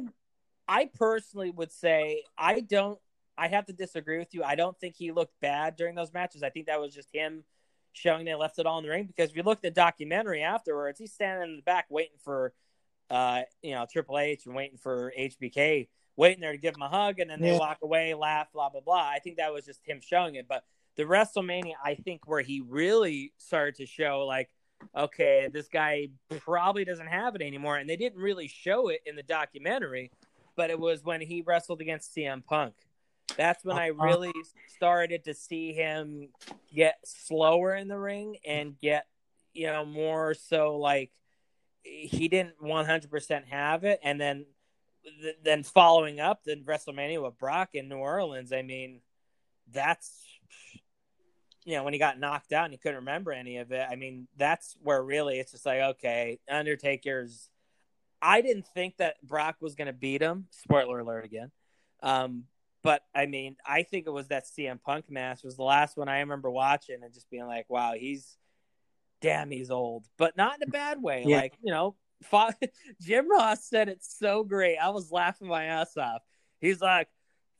[SPEAKER 1] I personally would say I don't I have to disagree with you. I don't think he looked bad during those matches. I think that was just him showing they left it all in the ring because if you look at the documentary afterwards, he's standing in the back waiting for uh you know Triple H and waiting for HBK waiting there to give him a hug and then they
[SPEAKER 2] Yeah.
[SPEAKER 1] walk away, laugh, blah blah blah. I think that was just him showing it. But the WrestleMania, I think where he really started to show like okay, this guy probably doesn't have it anymore. And they didn't really show it in the documentary, but it was when he wrestled against CM Punk. That's when I
[SPEAKER 2] Uh-huh.
[SPEAKER 1] really started to see him get slower in the ring and get, you know, more so like he didn't 100% have it. And then, th- then following up the WrestleMania with Brock in New Orleans, I mean, that's you know, when he got knocked out and he couldn't remember any of it, I mean, that's where really it's just like, okay, Undertaker's. I didn't think that Brock was going to beat him. Spoiler alert again. Um, but I mean, I think it was that CM Punk match was the last one I remember watching and just being like, wow, he's damn, he's old, but not in a bad way.
[SPEAKER 2] Yeah.
[SPEAKER 1] Like, you know, Jim Ross said it so great. I was laughing my ass off. He's like,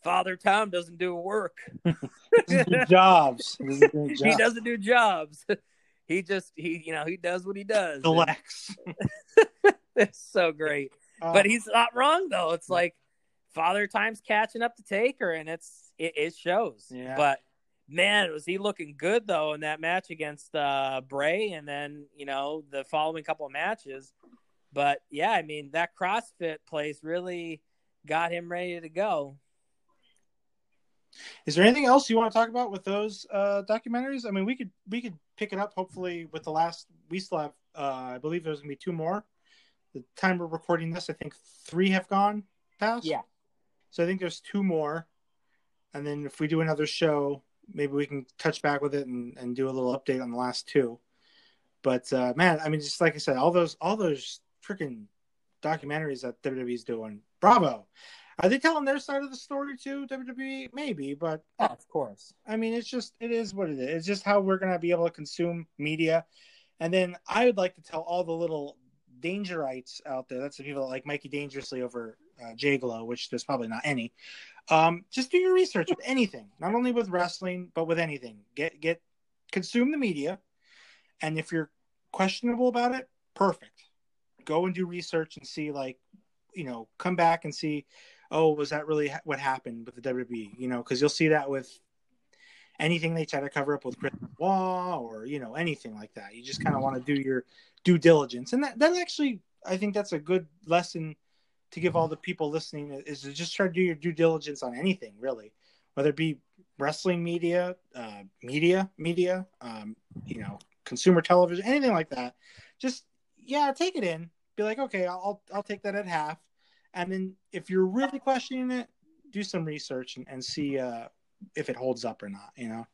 [SPEAKER 1] Father Tom doesn't do work.
[SPEAKER 2] Doesn't do jobs. Doesn't do
[SPEAKER 1] he doesn't do jobs. he just he you know he does what he does.
[SPEAKER 2] Collects.
[SPEAKER 1] it's so great.
[SPEAKER 2] Uh,
[SPEAKER 1] But he's not wrong though. It's like Father Time's catching up to Taker, and it's it, it shows.
[SPEAKER 2] Yeah.
[SPEAKER 1] But man, was he looking good though in that match against uh, Bray, and then you know the following couple of matches. But yeah, I mean that CrossFit place really got him ready to go.
[SPEAKER 2] Is there anything else you want to talk about with those uh, documentaries? I mean, we could we could pick it up hopefully with the last. We still have, uh, I believe there's gonna be two more. The time we're recording this, I think three have gone past.
[SPEAKER 1] Yeah.
[SPEAKER 2] So I think there's two more, and then if we do another show, maybe we can touch back with it and, and do a little update on the last two. But uh, man, I mean, just like I said, all those all those freaking documentaries that WWE's doing, bravo! Are they telling their side of the story too? WWE, maybe, but
[SPEAKER 1] Oh, of course.
[SPEAKER 2] I mean, it's just it is what it is. It's just how we're gonna be able to consume media. And then I would like to tell all the little dangerites out there. That's the people that like Mikey Dangerously over uh, JGlow, which there's probably not any. Um, just do your research with anything, not only with wrestling, but with anything. Get get consume the media, and if you're questionable about it, perfect. Go and do research and see, like, you know, come back and see oh, was that really ha- what happened with the WWE? You know, because you'll see that with anything they try to cover up with Chris Benoit or you know anything like that. You just kind of want to do your due diligence, and that that actually, I think that's a good lesson to give all the people listening is to just try to do your due diligence on anything, really, whether it be wrestling media, uh, media, media, um, you know, consumer television, anything like that. Just yeah, take it in. Be like, okay, I'll I'll take that at half and then if you're really questioning it do some research and, and see uh, if it holds up or not you know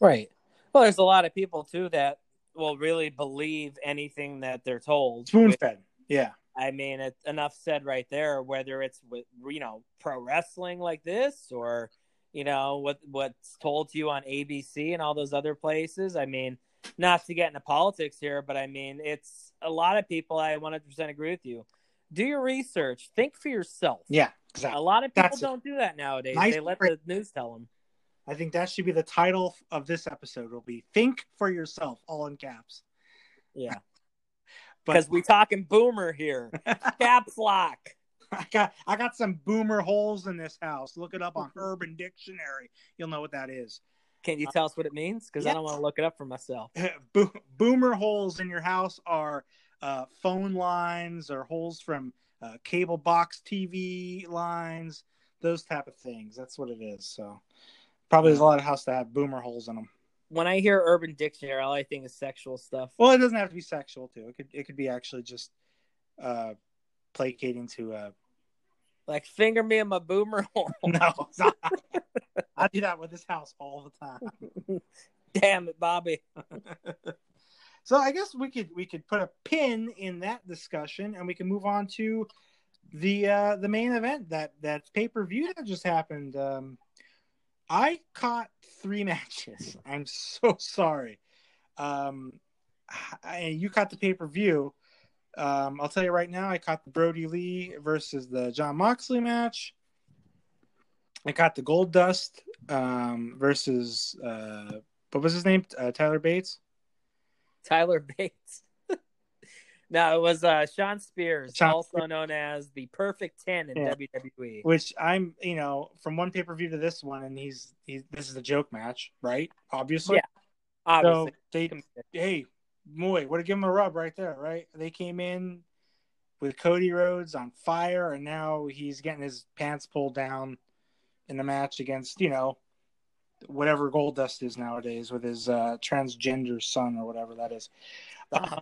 [SPEAKER 1] Right. Well, there's a lot of people too that will really believe anything that they're told.
[SPEAKER 2] spoon fed yeah
[SPEAKER 1] I mean, it's enough said right there. Whether it's with you know pro wrestling like this, or you know what what's told to you on ABC and all those other places. I mean, not to get into politics here, but I mean, it's a lot of people. I 100% agree with you. Do your research. Think for yourself.
[SPEAKER 2] yeah exactly.
[SPEAKER 1] A lot of people
[SPEAKER 2] That's
[SPEAKER 1] don't do that nowadays.
[SPEAKER 2] Nice
[SPEAKER 1] they let
[SPEAKER 2] phrase.
[SPEAKER 1] the news tell them.
[SPEAKER 2] i think that should be the title of this episode will be think for yourself all in caps
[SPEAKER 1] Yeah, because we talking boomer here. Caps lock.
[SPEAKER 2] I got I got some boomer holes in this house. Look it up on Urban Dictionary. You'll know what that is.
[SPEAKER 1] Can you tell us what it means? Because I don't want to look it up for myself.
[SPEAKER 2] Bo- boomer holes in your house are uh, phone lines or holes from uh, cable box TV lines, those type of things. That's what it is. So probably there's a lot of houses that have boomer holes in them.
[SPEAKER 1] When I hear Urban Dictionary, all I think is sexual stuff.
[SPEAKER 2] Well, it doesn't have to be sexual too. It could it could be actually just uh, placating to. Uh...
[SPEAKER 1] Like finger me in my boomer hole.
[SPEAKER 2] No. I do that with this house all the time.
[SPEAKER 1] Damn it, Bobby.
[SPEAKER 2] so I guess we could we could put a pin in that discussion, and we can move on to the uh, the main event that that pay per view that just happened. Um, I caught three matches. I'm so sorry. Um, and you caught the pay per view. Um, I'll tell you right now, I caught the Brodie Lee versus the Jon Moxley match. I caught the Goldust um, versus uh, what was his name? Uh, Tyler Bates.
[SPEAKER 1] Tyler Bates. No, it was uh, Shawn Spears,
[SPEAKER 2] Shawn
[SPEAKER 1] also known as the Perfect Ten in
[SPEAKER 2] Yeah.
[SPEAKER 1] WWE.
[SPEAKER 2] which I'm, you know, from one pay per view to this one, and he's he's this is a joke match, right? Obviously.
[SPEAKER 1] Yeah, Obviously,
[SPEAKER 2] So they, hey, Moy, would have given him a rub right there, right? They came in with Cody Rhodes on fire, and now he's getting his pants pulled down in the match against, you know, whatever Goldust is nowadays with his uh, transgender son or whatever that is.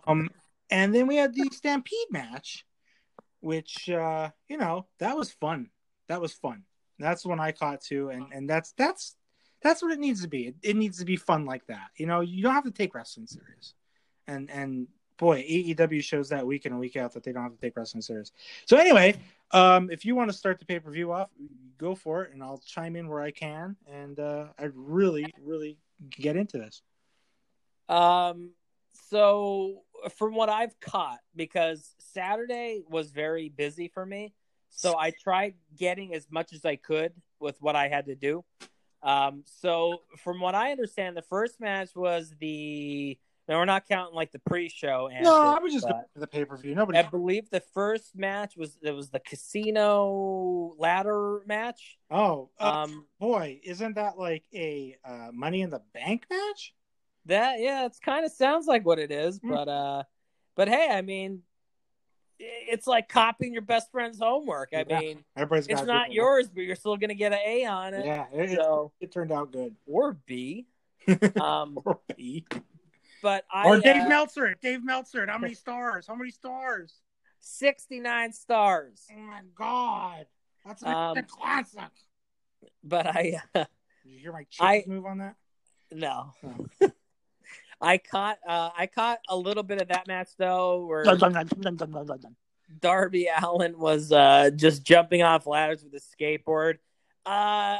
[SPEAKER 2] Um, and then we had the Stampede match, which uh, you know that was fun. That was fun. That's the one I caught too, and and that's that's That's what it needs to be. It, it needs to be fun like that. You know, you don't have to take wrestling serious. And and boy, AEW shows that week in and week out that they don't have to take wrestling serious. So anyway, um, if you want to start the pay per view off, go for it, and I'll chime in where I can. And uh, I'd really, really get into this.
[SPEAKER 1] Um, so from what I've caught, because Saturday was very busy for me, so I tried getting as much as I could with what I had to do. Um, so from what I understand, the first match was the. Now we're not counting like the pre-show.
[SPEAKER 2] And no, I was just going for the pay-per-view. Nobody.
[SPEAKER 1] I believe the first match was it was the casino ladder match.
[SPEAKER 2] Oh, uh, um, boy, isn't that like a uh, Money in the Bank match?
[SPEAKER 1] That yeah, it's kind of sounds like what it is, mm. but uh, but hey, I mean, it's like copying your best friend's homework. I yeah. mean, Everybody's it's not yours, but you're still gonna get an A on it.
[SPEAKER 2] Yeah, it, so, it, it turned out good.
[SPEAKER 1] Or B. Um,
[SPEAKER 2] or B.
[SPEAKER 1] But I
[SPEAKER 2] or Dave uh, Meltzer. Dave Meltzer. How many stars? How many stars?
[SPEAKER 1] Sixty nine stars.
[SPEAKER 2] Oh my god, that's um, a classic.
[SPEAKER 1] But I. Uh,
[SPEAKER 2] Did you hear my I, move on that?
[SPEAKER 1] No. Oh. I caught uh, I caught a little bit of that match though, where Darby Allin was uh, just jumping off ladders with a skateboard. Uh,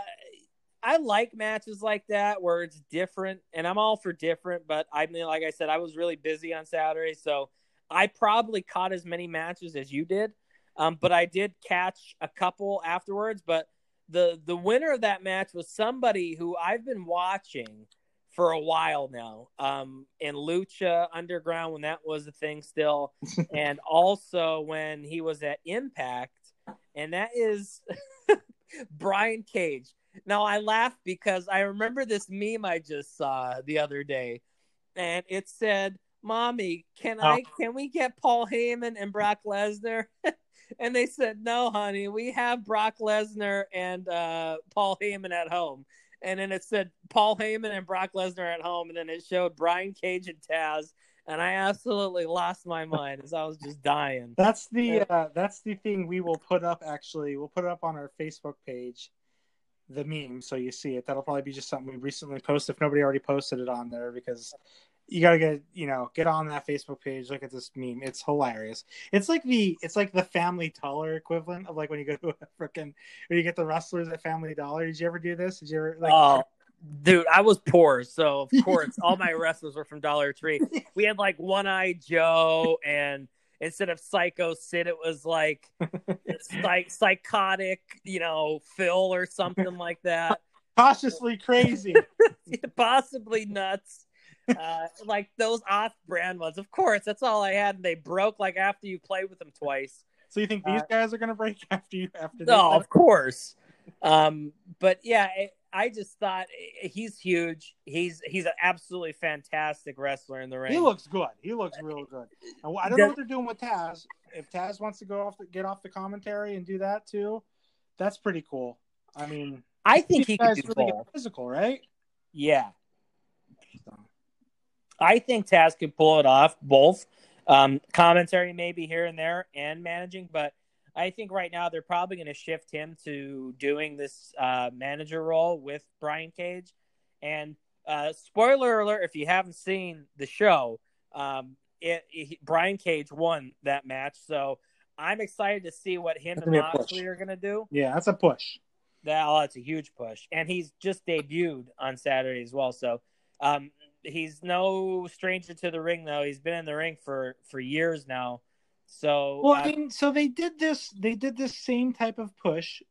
[SPEAKER 1] I like matches like that where it's different, and I'm all for different. But I mean, like I said, I was really busy on Saturday, so I probably caught as many matches as you did. Um, but I did catch a couple afterwards. But the the winner of that match was somebody who I've been watching for a while now. Um, in Lucha Underground when that was a thing still, and also when he was at Impact, and that is Brian Cage. Now I laugh because I remember this meme I just saw the other day, and it said, "Mommy, can oh. I can we get Paul Heyman and Brock Lesnar?" and they said, "No, honey, we have Brock Lesnar and uh, Paul Heyman at home." And then it said Paul Heyman and Brock Lesnar at home, and then it showed Brian Cage and Taz, and I absolutely lost my mind as I was just dying.
[SPEAKER 2] That's the uh, that's the thing we will put up. Actually, we'll put it up on our Facebook page, the meme, so you see it. That'll probably be just something we recently posted if nobody already posted it on there because you gotta get you know get on that Facebook page. Look at this meme; it's hilarious. It's like the it's like the Family Dollar equivalent of like when you go to a freaking when you get the wrestlers at Family Dollar. Did you ever do this? Did you ever like?
[SPEAKER 1] Oh, dude, I was poor, so of course all my wrestlers were from Dollar Tree. We had like One Eye Joe, and instead of Psycho Sid, it was like like psychotic, you know, Phil or something like that.
[SPEAKER 2] Cautiously crazy,
[SPEAKER 1] possibly nuts uh, like those off-brand ones. Of course, that's all I had, and they broke like after you played with them twice.
[SPEAKER 2] So you think these uh, guys are going to break after you? After
[SPEAKER 1] no, of course. Um, but yeah, it, I just thought he's huge. He's he's an absolutely fantastic wrestler in the ring.
[SPEAKER 2] He looks good. He looks real good. I don't know what they're doing with Taz. If Taz wants to go off, the, get off the commentary and do that too, that's pretty cool. I mean,
[SPEAKER 1] I think he could do really
[SPEAKER 2] physical, right?
[SPEAKER 1] Yeah. So. I think Taz could pull it off both. Um, commentary maybe here and there and managing, but I think right now they're probably going to shift him to doing this uh, manager role with Brian Cage. And uh, spoiler alert: if you haven't seen the show, um, it, it, Brian Cage won that match, so I'm excited to see what him that's and Moxley are going to do.
[SPEAKER 2] Yeah, that's a push.
[SPEAKER 1] That oh, that's a huge push, and he's just debuted on Saturday as well. So um, he's no stranger to the ring though. He's been in the ring for for years now. So
[SPEAKER 2] well, uh, I mean, so they did this. They did this same type of push,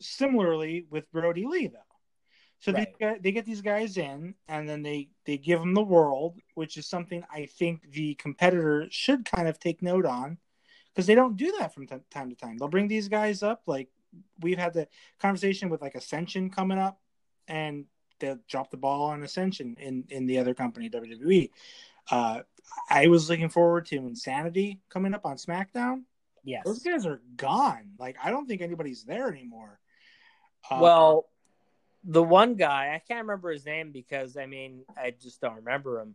[SPEAKER 2] similarly with Brodie Lee though. So right. they they get these guys in, and then they they give them the world, which is something I think the competitor should kind of take note on, because they don't do that from t- time to time. They'll bring these guys up, like we've had the conversation with like Ascension coming up, and they dropped the ball on Ascension in in the other company WWE. Uh, I was looking forward to Insanity coming up on SmackDown.
[SPEAKER 1] Yes,
[SPEAKER 2] those guys are gone. Like I don't think anybody's there anymore.
[SPEAKER 1] Uh, well, the one guy I can't remember his name because I mean I just don't remember him.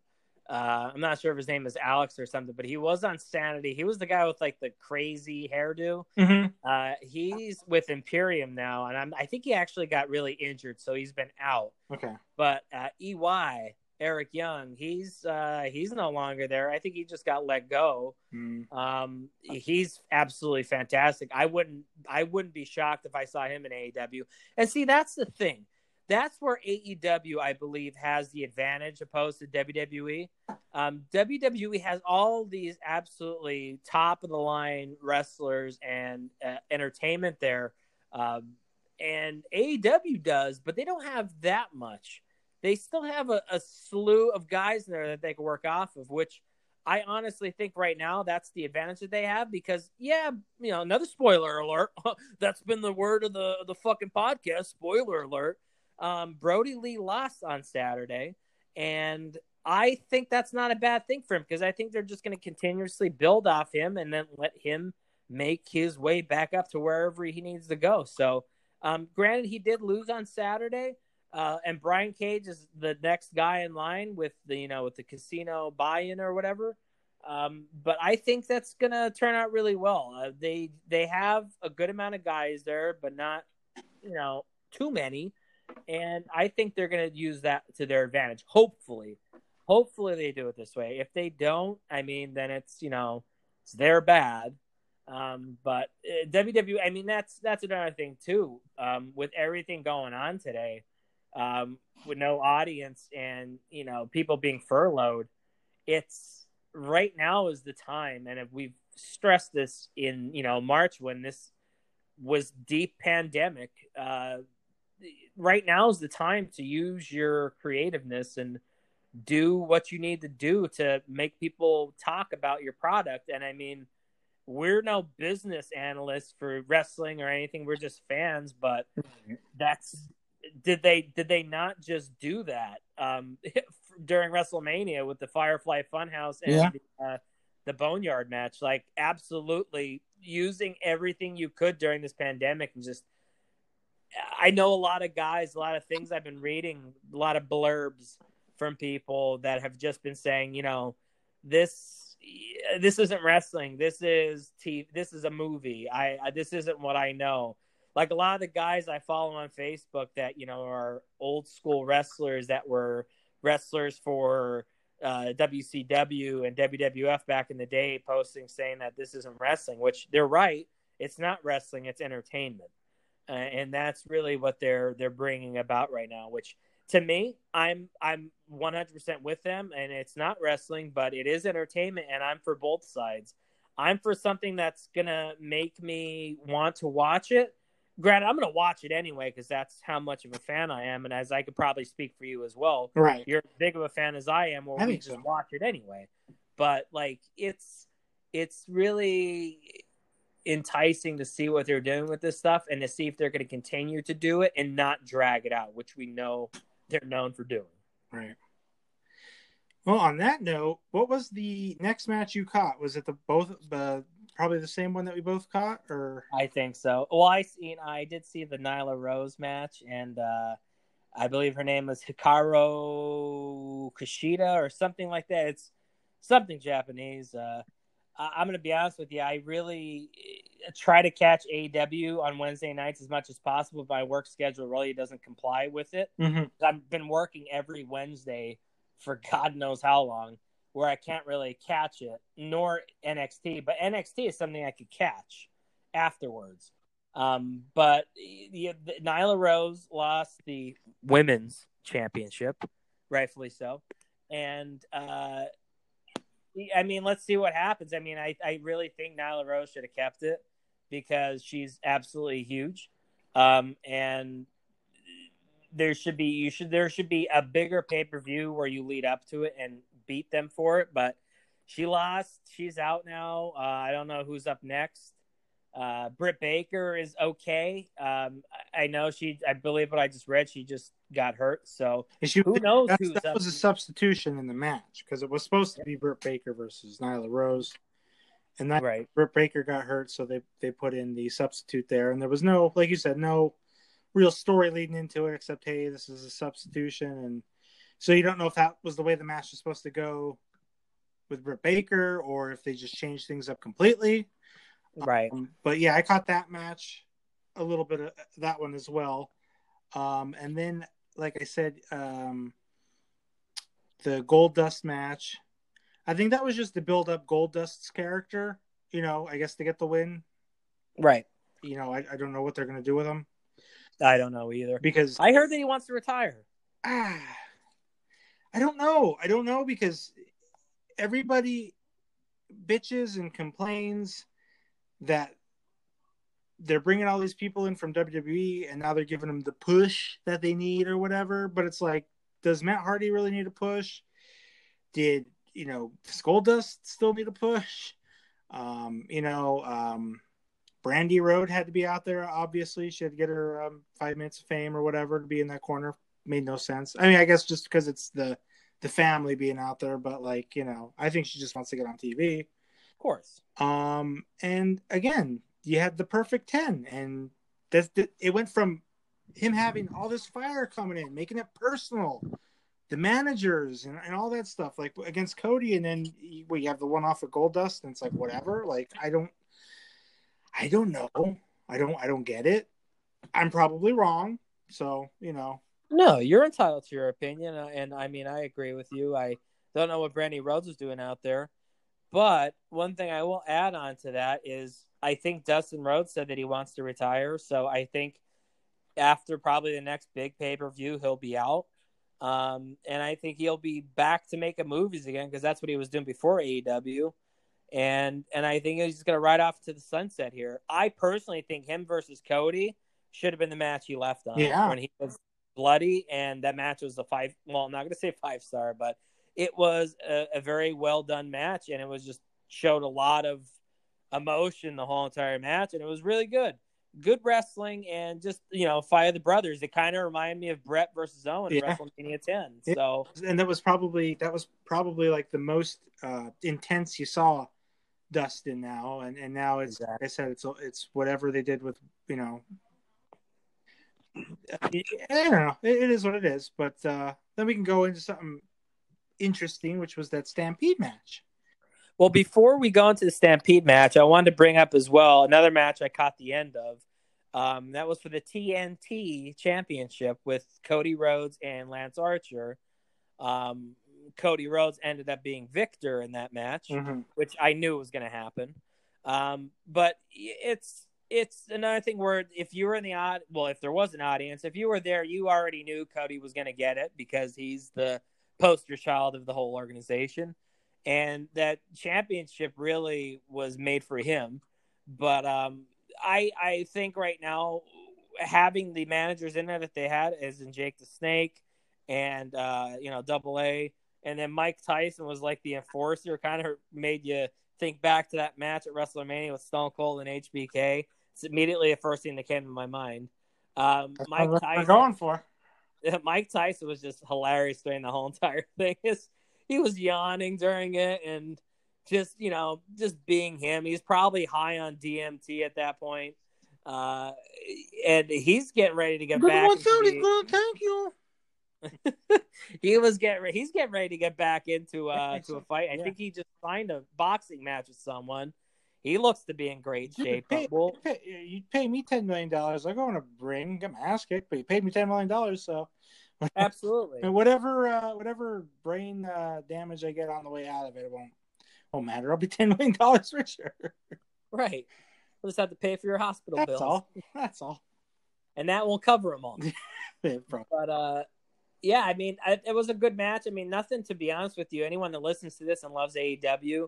[SPEAKER 1] Uh, I'm not sure if his name is Alex or something, but he was on Sanity. He was the guy with like the crazy hairdo.
[SPEAKER 2] Mm-hmm.
[SPEAKER 1] Uh, he's with Imperium now, and I'm, I think he actually got really injured, so he's been out.
[SPEAKER 2] Okay.
[SPEAKER 1] But uh, EY Eric Young, he's uh, he's no longer there. I think he just got let go.
[SPEAKER 2] Mm.
[SPEAKER 1] Um, he's absolutely fantastic. I wouldn't I wouldn't be shocked if I saw him in AEW. And see, that's the thing. That's where AEW, I believe, has the advantage opposed to WWE. Um, WWE has all these absolutely top of the line wrestlers and uh, entertainment there, um, and AEW does, but they don't have that much. They still have a, a slew of guys in there that they can work off of, which I honestly think right now that's the advantage that they have because yeah, you know, another spoiler alert. that's been the word of the the fucking podcast. Spoiler alert. Um, Brodie Lee lost on Saturday, and I think that's not a bad thing for him because I think they're just going to continuously build off him and then let him make his way back up to wherever he needs to go. So, um, granted, he did lose on Saturday, uh, and Brian Cage is the next guy in line with the you know with the casino buy-in or whatever. Um, but I think that's gonna turn out really well. Uh, they they have a good amount of guys there, but not you know too many, and I think they're gonna use that to their advantage. Hopefully, hopefully they do it this way. If they don't, I mean, then it's you know it's their bad. Um, but uh, WWE, I mean, that's that's another thing too. Um, with everything going on today, um, with no audience and you know people being furloughed, it's right now is the time, and if we've stressed this in you know March when this was deep pandemic. Uh, right now is the time to use your creativeness and do what you need to do to make people talk about your product. And I mean, we're no business analysts for wrestling or anything. We're just fans, but that's did they did they not just do that um, during WrestleMania with the Firefly Funhouse and
[SPEAKER 2] Yeah.
[SPEAKER 1] the, uh, the Boneyard match? Like, absolutely using everything you could during this pandemic and just. I know a lot of guys, a lot of things I've been reading, a lot of blurbs from people that have just been saying, you know, this this isn't wrestling. This is t- this is a movie. I, I this isn't what I know like a lot of the guys I follow on Facebook that you know are old school wrestlers that were wrestlers for uh, WCW and WWF back in the day, posting saying that this isn't wrestling, which they're right. It's not wrestling; it's entertainment, uh, and that's really what they're they're bringing about right now. Which to me, I'm I'm 100% with them, and it's not wrestling, but it is entertainment, and I'm for both sides. I'm for something that's gonna make me want to watch it granted, I'm going to watch it anyway because that's how much of a fan I am, and as I could probably speak for you as well,
[SPEAKER 2] Right.
[SPEAKER 1] you're as big of a fan as I am, or we just
[SPEAKER 2] so.
[SPEAKER 1] watch it anyway. But like, it's it's really enticing to see what they're doing with this stuff and to see if they're going to continue to do it and not drag it out, which we know they're known for doing.
[SPEAKER 2] Right. Well, on that note, what was the next match you caught? Was it the both the probably the same one that we both caught, or
[SPEAKER 1] I think so. Well, I seen I did see the Nyla Rose match, and uh, I believe her name was Hikaru Kushida or something like that. It's something Japanese. Uh, I'm going to be honest with you. I really uh, try to catch AW on Wednesday nights as much as possible. But my work schedule really doesn't comply with it.
[SPEAKER 2] mm-hmm.
[SPEAKER 1] I've been working every Wednesday for God knows how long, where I can't really catch it, nor NXT. But NXT is something I could catch afterwards. Um, but the, the, Nyla Rose lost the women's championship, rightfully so, and uh, I mean, let's see what happens. I mean, I, I really think Nyla Rose should have kept it because she's absolutely huge, um, and there should be you should there should be a bigger pay per view where you lead up to it and beat them for it. But she lost. She's out now. Uh, I don't know who's up next. Uh, Britt Baker is okay. Um, I I know she. I believe what I just read. She just got hurt. So
[SPEAKER 2] She,
[SPEAKER 1] Who knows
[SPEAKER 2] that
[SPEAKER 1] up-
[SPEAKER 2] was a substitution in the match because it was supposed to be Britt Baker versus Nyla Rose, and that
[SPEAKER 1] right,
[SPEAKER 2] Britt Baker got hurt, so they they put in the substitute there, and there was no, like you said, no real story leading into it except hey, this is a substitution, and So you don't know if that was the way the match was supposed to go with Britt Baker, or if they just changed things up completely.
[SPEAKER 1] Right.
[SPEAKER 2] Um, but yeah, I caught that match, a little bit of that one as well. Um, and then, like I said, um, the Goldust match. I think that was just to build up Goldust's character. You know, I guess to get the win.
[SPEAKER 1] Right.
[SPEAKER 2] You know, I, I don't know what they're going to do with him
[SPEAKER 1] I don't know either.
[SPEAKER 2] because
[SPEAKER 1] I heard that he wants to retire.
[SPEAKER 2] ah, I don't know. I don't know because everybody bitches and complains that they're bringing all these people in from WWE and now they're giving them the push that they need or whatever. But it's like, does Matt Hardy really need a push? Did you know Skulldust still need a push? Um, you know, um, Brandi Rhodes had to be out there. Obviously, she had to get her um, five minutes of fame or whatever to be in that corner. Made no sense. I mean, I guess just because it's the the family being out there, but like you know, I think she just wants to get on TV.
[SPEAKER 1] Of course.
[SPEAKER 2] Um, and again, you had the perfect ten, and that's the, it went from him having all this fire coming in, making it personal, the managers and, and all that stuff, like against Cody, and then you, well, you have the one off of Goldust, and it's like whatever. Like I don't, I don't know, I don't, I don't get it. I'm probably wrong, so you know,
[SPEAKER 1] No, you're entitled to your opinion, uh, and I mean, I agree with you. I don't know what Brandi Rhodes is doing out there, but one thing I will add on to that is I think Dustin Rhodes said that he wants to retire, so I think after probably the next big pay per view, he'll be out. Um, and I think he'll be back to making movies again because that's what he was doing before AEW. And and I think he's going to ride off to the sunset here. I personally think him versus Cody should have been the match he left on
[SPEAKER 2] Yeah.
[SPEAKER 1] when he was bloody, and that match was a five. Well, I'm not going to say five star, but it was a, a very well done match, and it was just showed a lot of emotion the whole entire match, and it was really good. Good wrestling and just you know, Fire the Brothers. It kind of reminded me of Bret versus Owen
[SPEAKER 2] Yeah.
[SPEAKER 1] WrestleMania 10.
[SPEAKER 2] Yeah.
[SPEAKER 1] So
[SPEAKER 2] and that was probably that was probably like the most uh, intense you saw Dustin now, and and now it's like I said it's it's whatever they did with you know. I don't know. It, it is what it is, but uh, then we can go into something interesting, which was that Stampede match.
[SPEAKER 1] Well, before we go into the Stampede match, I wanted to bring up as well another match I caught the end of. Um, that was for the TNT Championship with Cody Rhodes and Lance Archer. Um, Cody Rhodes ended up being victor in that match,
[SPEAKER 2] Mhm.
[SPEAKER 1] which I knew was going to happen. Um, but it's it's another thing where if you were in the odd, well, if there was an audience, if you were there, you already knew Cody was going to get it because he's the poster child of the whole organization and that championship really was made for him. But um, I I think right now having the managers in there that they had, as in Jake the Snake and uh, you know Double A, and then Mike Tyson was like the enforcer, kind of made you think back to that match at WrestleMania with Stone Cold and HBK. It's immediately the first thing that came to my mind. Um,
[SPEAKER 2] That's
[SPEAKER 1] Mike Tyson,
[SPEAKER 2] going for.
[SPEAKER 1] Mike Tyson was just hilarious during the whole entire thing. His, he was yawning during it and just you know just being him. He's probably high on DMT at that point, uh, and he's getting ready to get back. into the-
[SPEAKER 2] Thank you.
[SPEAKER 1] he was getting re- he's getting ready to get back into uh to a fight. I
[SPEAKER 2] Yeah.
[SPEAKER 1] think he just signed a boxing match with someone. He looks to be in great
[SPEAKER 2] Dude,
[SPEAKER 1] shape.
[SPEAKER 2] pay-
[SPEAKER 1] we'll,
[SPEAKER 2] pay- you pay me ten million dollars. I go on a ring, get my ass kicked, but you paid me ten million dollars, so
[SPEAKER 1] absolutely.
[SPEAKER 2] and whatever uh, whatever brain uh, damage I get on the way out of it, it won't won't matter. I'll be ten million dollars richer.
[SPEAKER 1] Right. We'll just have to pay for your hospital bill.
[SPEAKER 2] That's
[SPEAKER 1] bills.
[SPEAKER 2] all. That's all.
[SPEAKER 1] And that won't cover them all.
[SPEAKER 2] Yeah.
[SPEAKER 1] But uh, yeah, I mean, I, it was a good match. I mean, nothing to be honest with you. Anyone that listens to this and loves AEW,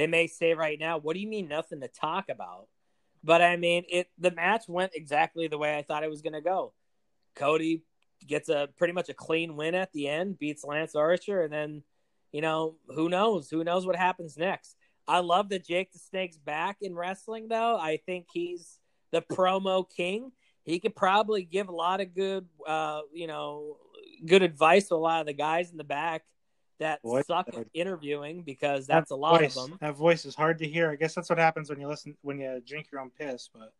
[SPEAKER 1] they may say right now, "What do you mean nothing to talk about?" But I mean, it the match went exactly the way I thought it was going to go. Cody gets a pretty much a clean win at the end, beats Lance Archer, and then you know who knows who knows what happens next. I love that Jake the Snake's back in wrestling, though. I think he's the promo king he could probably give a lot of good, uh, you know, good advice to a lot of the guys in the back that
[SPEAKER 2] Boy,
[SPEAKER 1] suck at interviewing because that's a lot
[SPEAKER 2] voice,
[SPEAKER 1] of them.
[SPEAKER 2] That voice is hard to hear. I guess that's what happens when you listen when you drink your own piss. But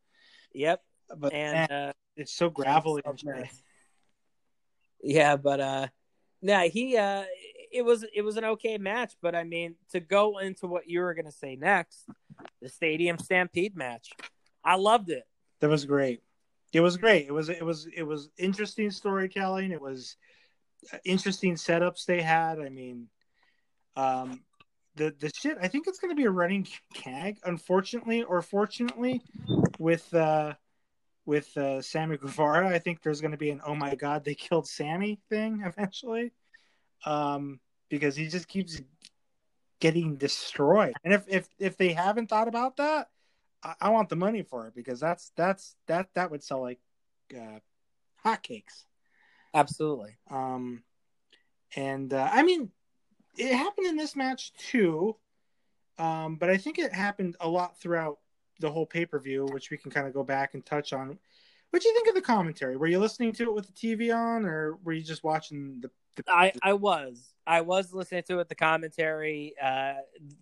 [SPEAKER 1] Yep,
[SPEAKER 2] but
[SPEAKER 1] and
[SPEAKER 2] man,
[SPEAKER 1] uh,
[SPEAKER 2] it's so gravelly.
[SPEAKER 1] so yeah, but uh, Yeah, he uh it was it was an okay match, but I mean to go into what you were gonna say next, the Stadium Stampede match, I loved it.
[SPEAKER 2] That was great. It was great. It was it was it was interesting storytelling. It was interesting setups they had. I mean, um, the the shit. I think it's going to be a running gag, unfortunately or fortunately, with uh, with uh, Sammy Guevara. I think there's going to be an "Oh my God, they killed Sammy" thing eventually, um, because he just keeps getting destroyed. And if if if they haven't thought about that, I, I want the money for it because that's that's that that would sell like uh, hotcakes.
[SPEAKER 1] Absolutely.
[SPEAKER 2] Um, and uh, I mean, it happened in this match too, um, but I think it happened a lot throughout the whole pay per view, which we can kind of go back and touch on. What do you think of the commentary? Were you listening to it with the TV on, or were you just watching the? the
[SPEAKER 1] I I was I was listening to it the commentary uh,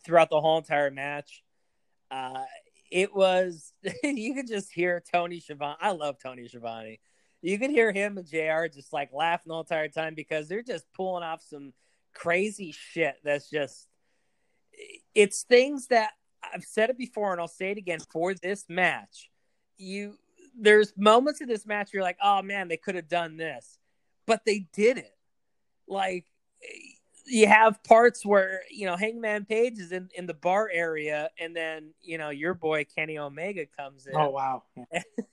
[SPEAKER 1] throughout the whole entire match. Uh, it was you could just hear Tony Schiavone. I love Tony Schiavone. You could hear him and Jr. just like laughing the entire time because they're just pulling off some crazy shit. That's just it's things that I've said it before and I'll say it again for this match. You there's moments in this match you're like, oh man, they could have done this, but they did it. Like you have parts where you know Hangman Page is in in the bar area, and then you know your boy Kenny Omega comes in.
[SPEAKER 2] Oh wow!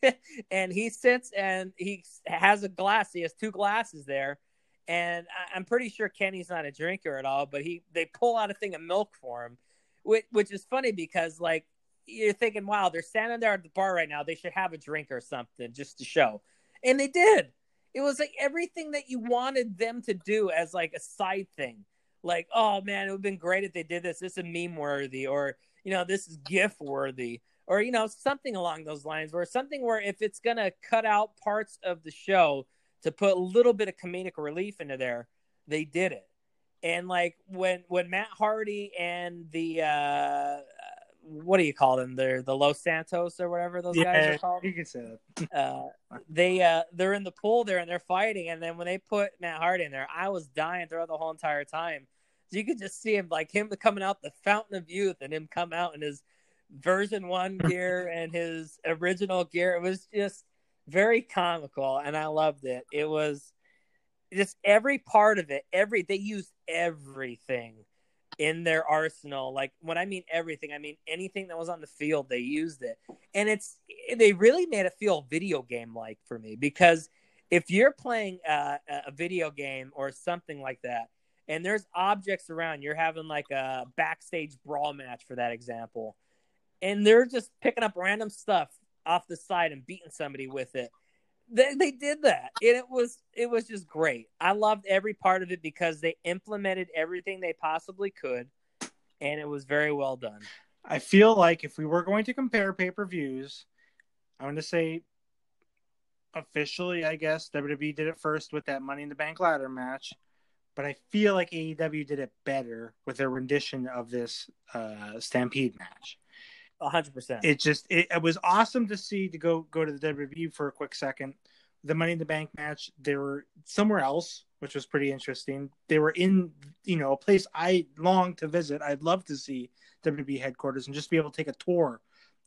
[SPEAKER 1] and he sits and he has a glass. He has two glasses there, and I, am pretty sure Kenny's not a drinker at all. But he they pull out a thing of milk for him, which which is funny because like you're thinking, wow, they're standing there at the bar right now. They should have a drink or something just to show, and they did it was like everything that you wanted them to do as like a side thing. Like, oh man, it would have been great if they did this. This is meme worthy, or you know, this is GIF worthy, or you know, something along those lines. Where something where if it's gonna cut out parts of the show to put a little bit of comedic relief into there, they did it. And like when when Matt Hardy and the uh what do you call them? They're the Los Santos or whatever those
[SPEAKER 2] yeah,
[SPEAKER 1] guys are called.
[SPEAKER 2] You can say
[SPEAKER 1] that. Uh, they uh, they're in the pool there and they're fighting, and then when they put Matt Hardy in there, I was dying throughout the whole entire time. So you could just see him like him coming out the fountain of youth, and him come out in his version one gear and his original gear. It was just very comical, and I loved it. It was just every part of it. Every they used everything in their arsenal. Like when I mean everything, I mean anything that was on the field, they used it. And it's they really made it feel video game like for me because if you're playing a, a video game or something like that, and there's objects around, you're having like a backstage brawl match for that example, and they're just picking up random stuff off the side and beating somebody with it they, they did that and it was it was just great. I loved every part of it because they implemented everything they possibly could and it was very well done.
[SPEAKER 2] I feel like if we were going to compare pay-per-views i'm going to say officially i guess wwe did it first with that money in the bank ladder match but i feel like aew did it better with their rendition of this uh, stampede match
[SPEAKER 1] hundred percent.
[SPEAKER 2] It just it, it, was awesome to see to go go to the WWE for a quick second. The Money in the Bank match, they were somewhere else, which was pretty interesting. They were in you know a place I long to visit. I'd love to see WWE headquarters and just be able to take a tour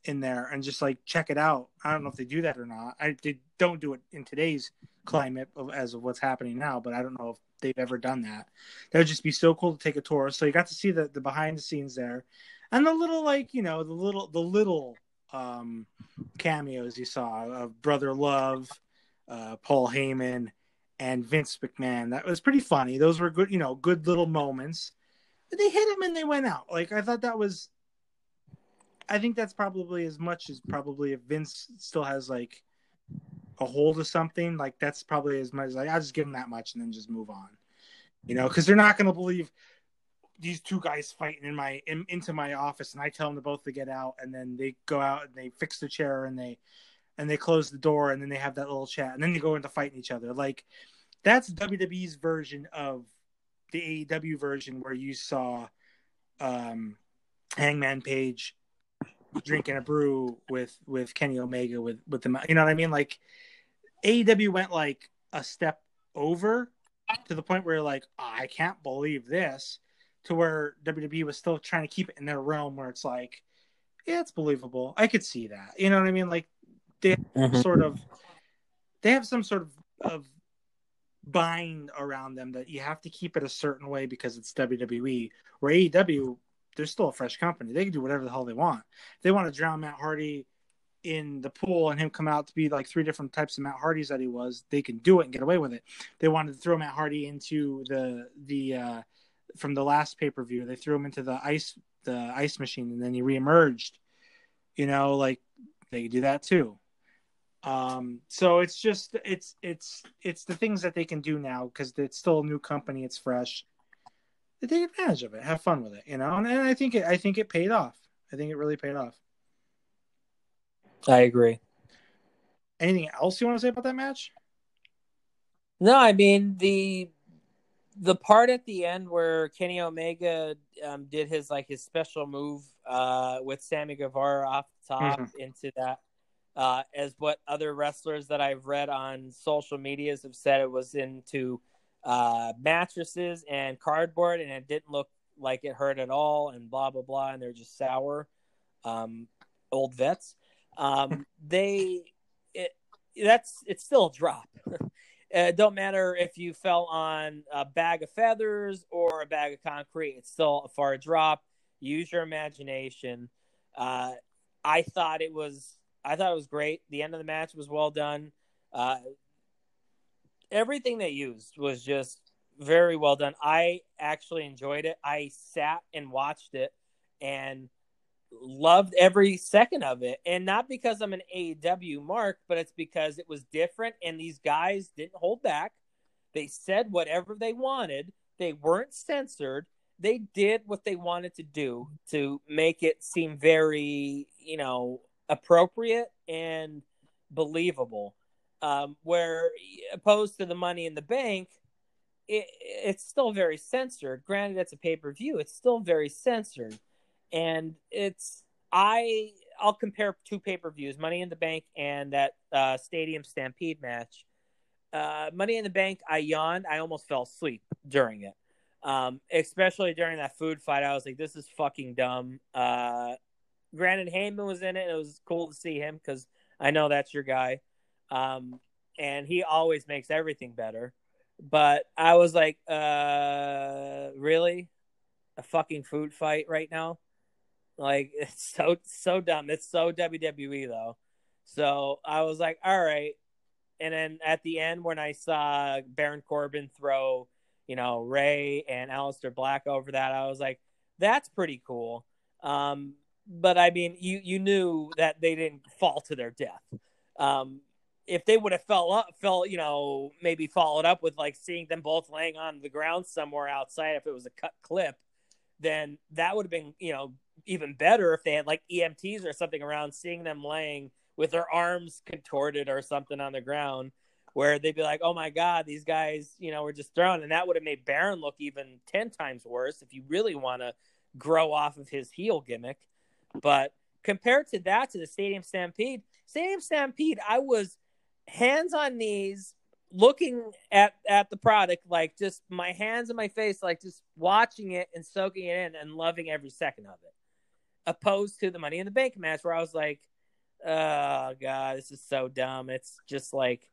[SPEAKER 2] in there and just like check it out. I don't know if they do that or not. I don't do it in today's climate of, as of what's happening now, but I don't know if they've ever done that. That would just be so cool to take a tour. So you got to see the the behind the scenes there and the little like you know the little the little um cameos you saw of brother love uh paul heyman and vince mcmahon. That was pretty funny. Those were good you know good little moments. But they hit him and they went out. Like i thought that was i think that's probably as much as probably if vince still has like a hold of something like that's probably as much as like i'll just give him that much and then just move on. You know because they're not going to believe these two guys fighting in my in, into my office and I tell them to both to get out and then they go out and they fix the chair and they and they close the door and then they have that little chat and then they go into fighting each other. Like that's WWE's version of the AEW version where you saw um Hangman Page drinking a brew with with Kenny Omega with with the you know what I mean? Like AEW went like a step over to the point where like, oh, I can't believe this, to where WWE was still trying to keep it in their realm where it's like, yeah, it's believable. I could see that. You know what I mean? Like they
[SPEAKER 1] Mhm.
[SPEAKER 2] sort of they have some sort of, of bind around them that you have to keep it a certain way because it's WWE. Where AEW, they're still a fresh company. They can do whatever the hell they want. If they want to drown Matt Hardy in the pool and him come out to be like three different types of Matt Hardys that he was, they can do it and get away with it. They wanted to throw Matt Hardy into the the uh from the last pay per view. They threw him into the ice the ice machine and then he reemerged. You know, like they do that too. Um, so it's just it's it's it's the things that they can do now because it's still a new company, it's fresh. They take advantage of it, have fun with it, you know. And, and I think it I think it paid off. I think it really paid off.
[SPEAKER 1] I agree.
[SPEAKER 2] Anything else you want to say about that match?
[SPEAKER 1] No, I mean the the part at the end where Kenny Omega um, did his like his special move uh, with Sammy Guevara off the top into that, uh, as what other wrestlers that I've read on social medias have said it was into uh, mattresses and cardboard, and it didn't look like it hurt at all, and blah blah blah, and they're just sour, um, old vets. Um, they it that's it's still a drop. it don't matter if you fell on a bag of feathers or a bag of concrete. It's still a far drop. Use your imagination. Uh, I thought it was. I thought it was great. The end of the match was well done. Uh, everything they used was just very well done. I actually enjoyed it. I sat and watched it and loved every second of it. And not because I'm an AEW mark, but it's because it was different and these guys didn't hold back. They said whatever they wanted. They weren't censored. They did what they wanted to do to make it seem very, you know, appropriate and believable. Um, where opposed to the Money in the Bank, it, it's still very censored. Granted, it's a pay per view. It's still very censored, and it's I I'll compare two pay per views: Money in the Bank and that uh, Stadium Stampede match. Uh, Money in the Bank, I yawned. I almost fell asleep during it, um, especially during that food fight. I was like, "This is fucking dumb." Uh, granted, Heyman was in it. It was cool to see him because I know that's your guy, um, and he always makes everything better. But I was like, uh, really? A fucking food fight right now? Like it's so so dumb. It's so WWE though. So I was like, all right. And then at the end when I saw Baron Corbin throw, you know, Rey and Aleister Black over that, I was like, that's pretty cool. Um, but I mean, you you knew that they didn't fall to their death. Um, if they would have fell up, fell, you know, maybe followed up with like seeing them both laying on the ground somewhere outside, if it was a cut clip, then that would have been, you know, even better if they had like EMTs or something around, seeing them laying with their arms contorted or something on the ground, where they'd be like, "Oh my god, these guys, you know, were just thrown," and that would have made Baron look even ten times worse if you really want to grow off of his heel gimmick. But compared to that, to the Stadium Stampede, Stadium Stampede, I was hands on knees looking at at the product like just my hands in my face like just watching it and soaking it in and loving every second of it opposed to the money in the bank match where i was like oh god this is so dumb it's just like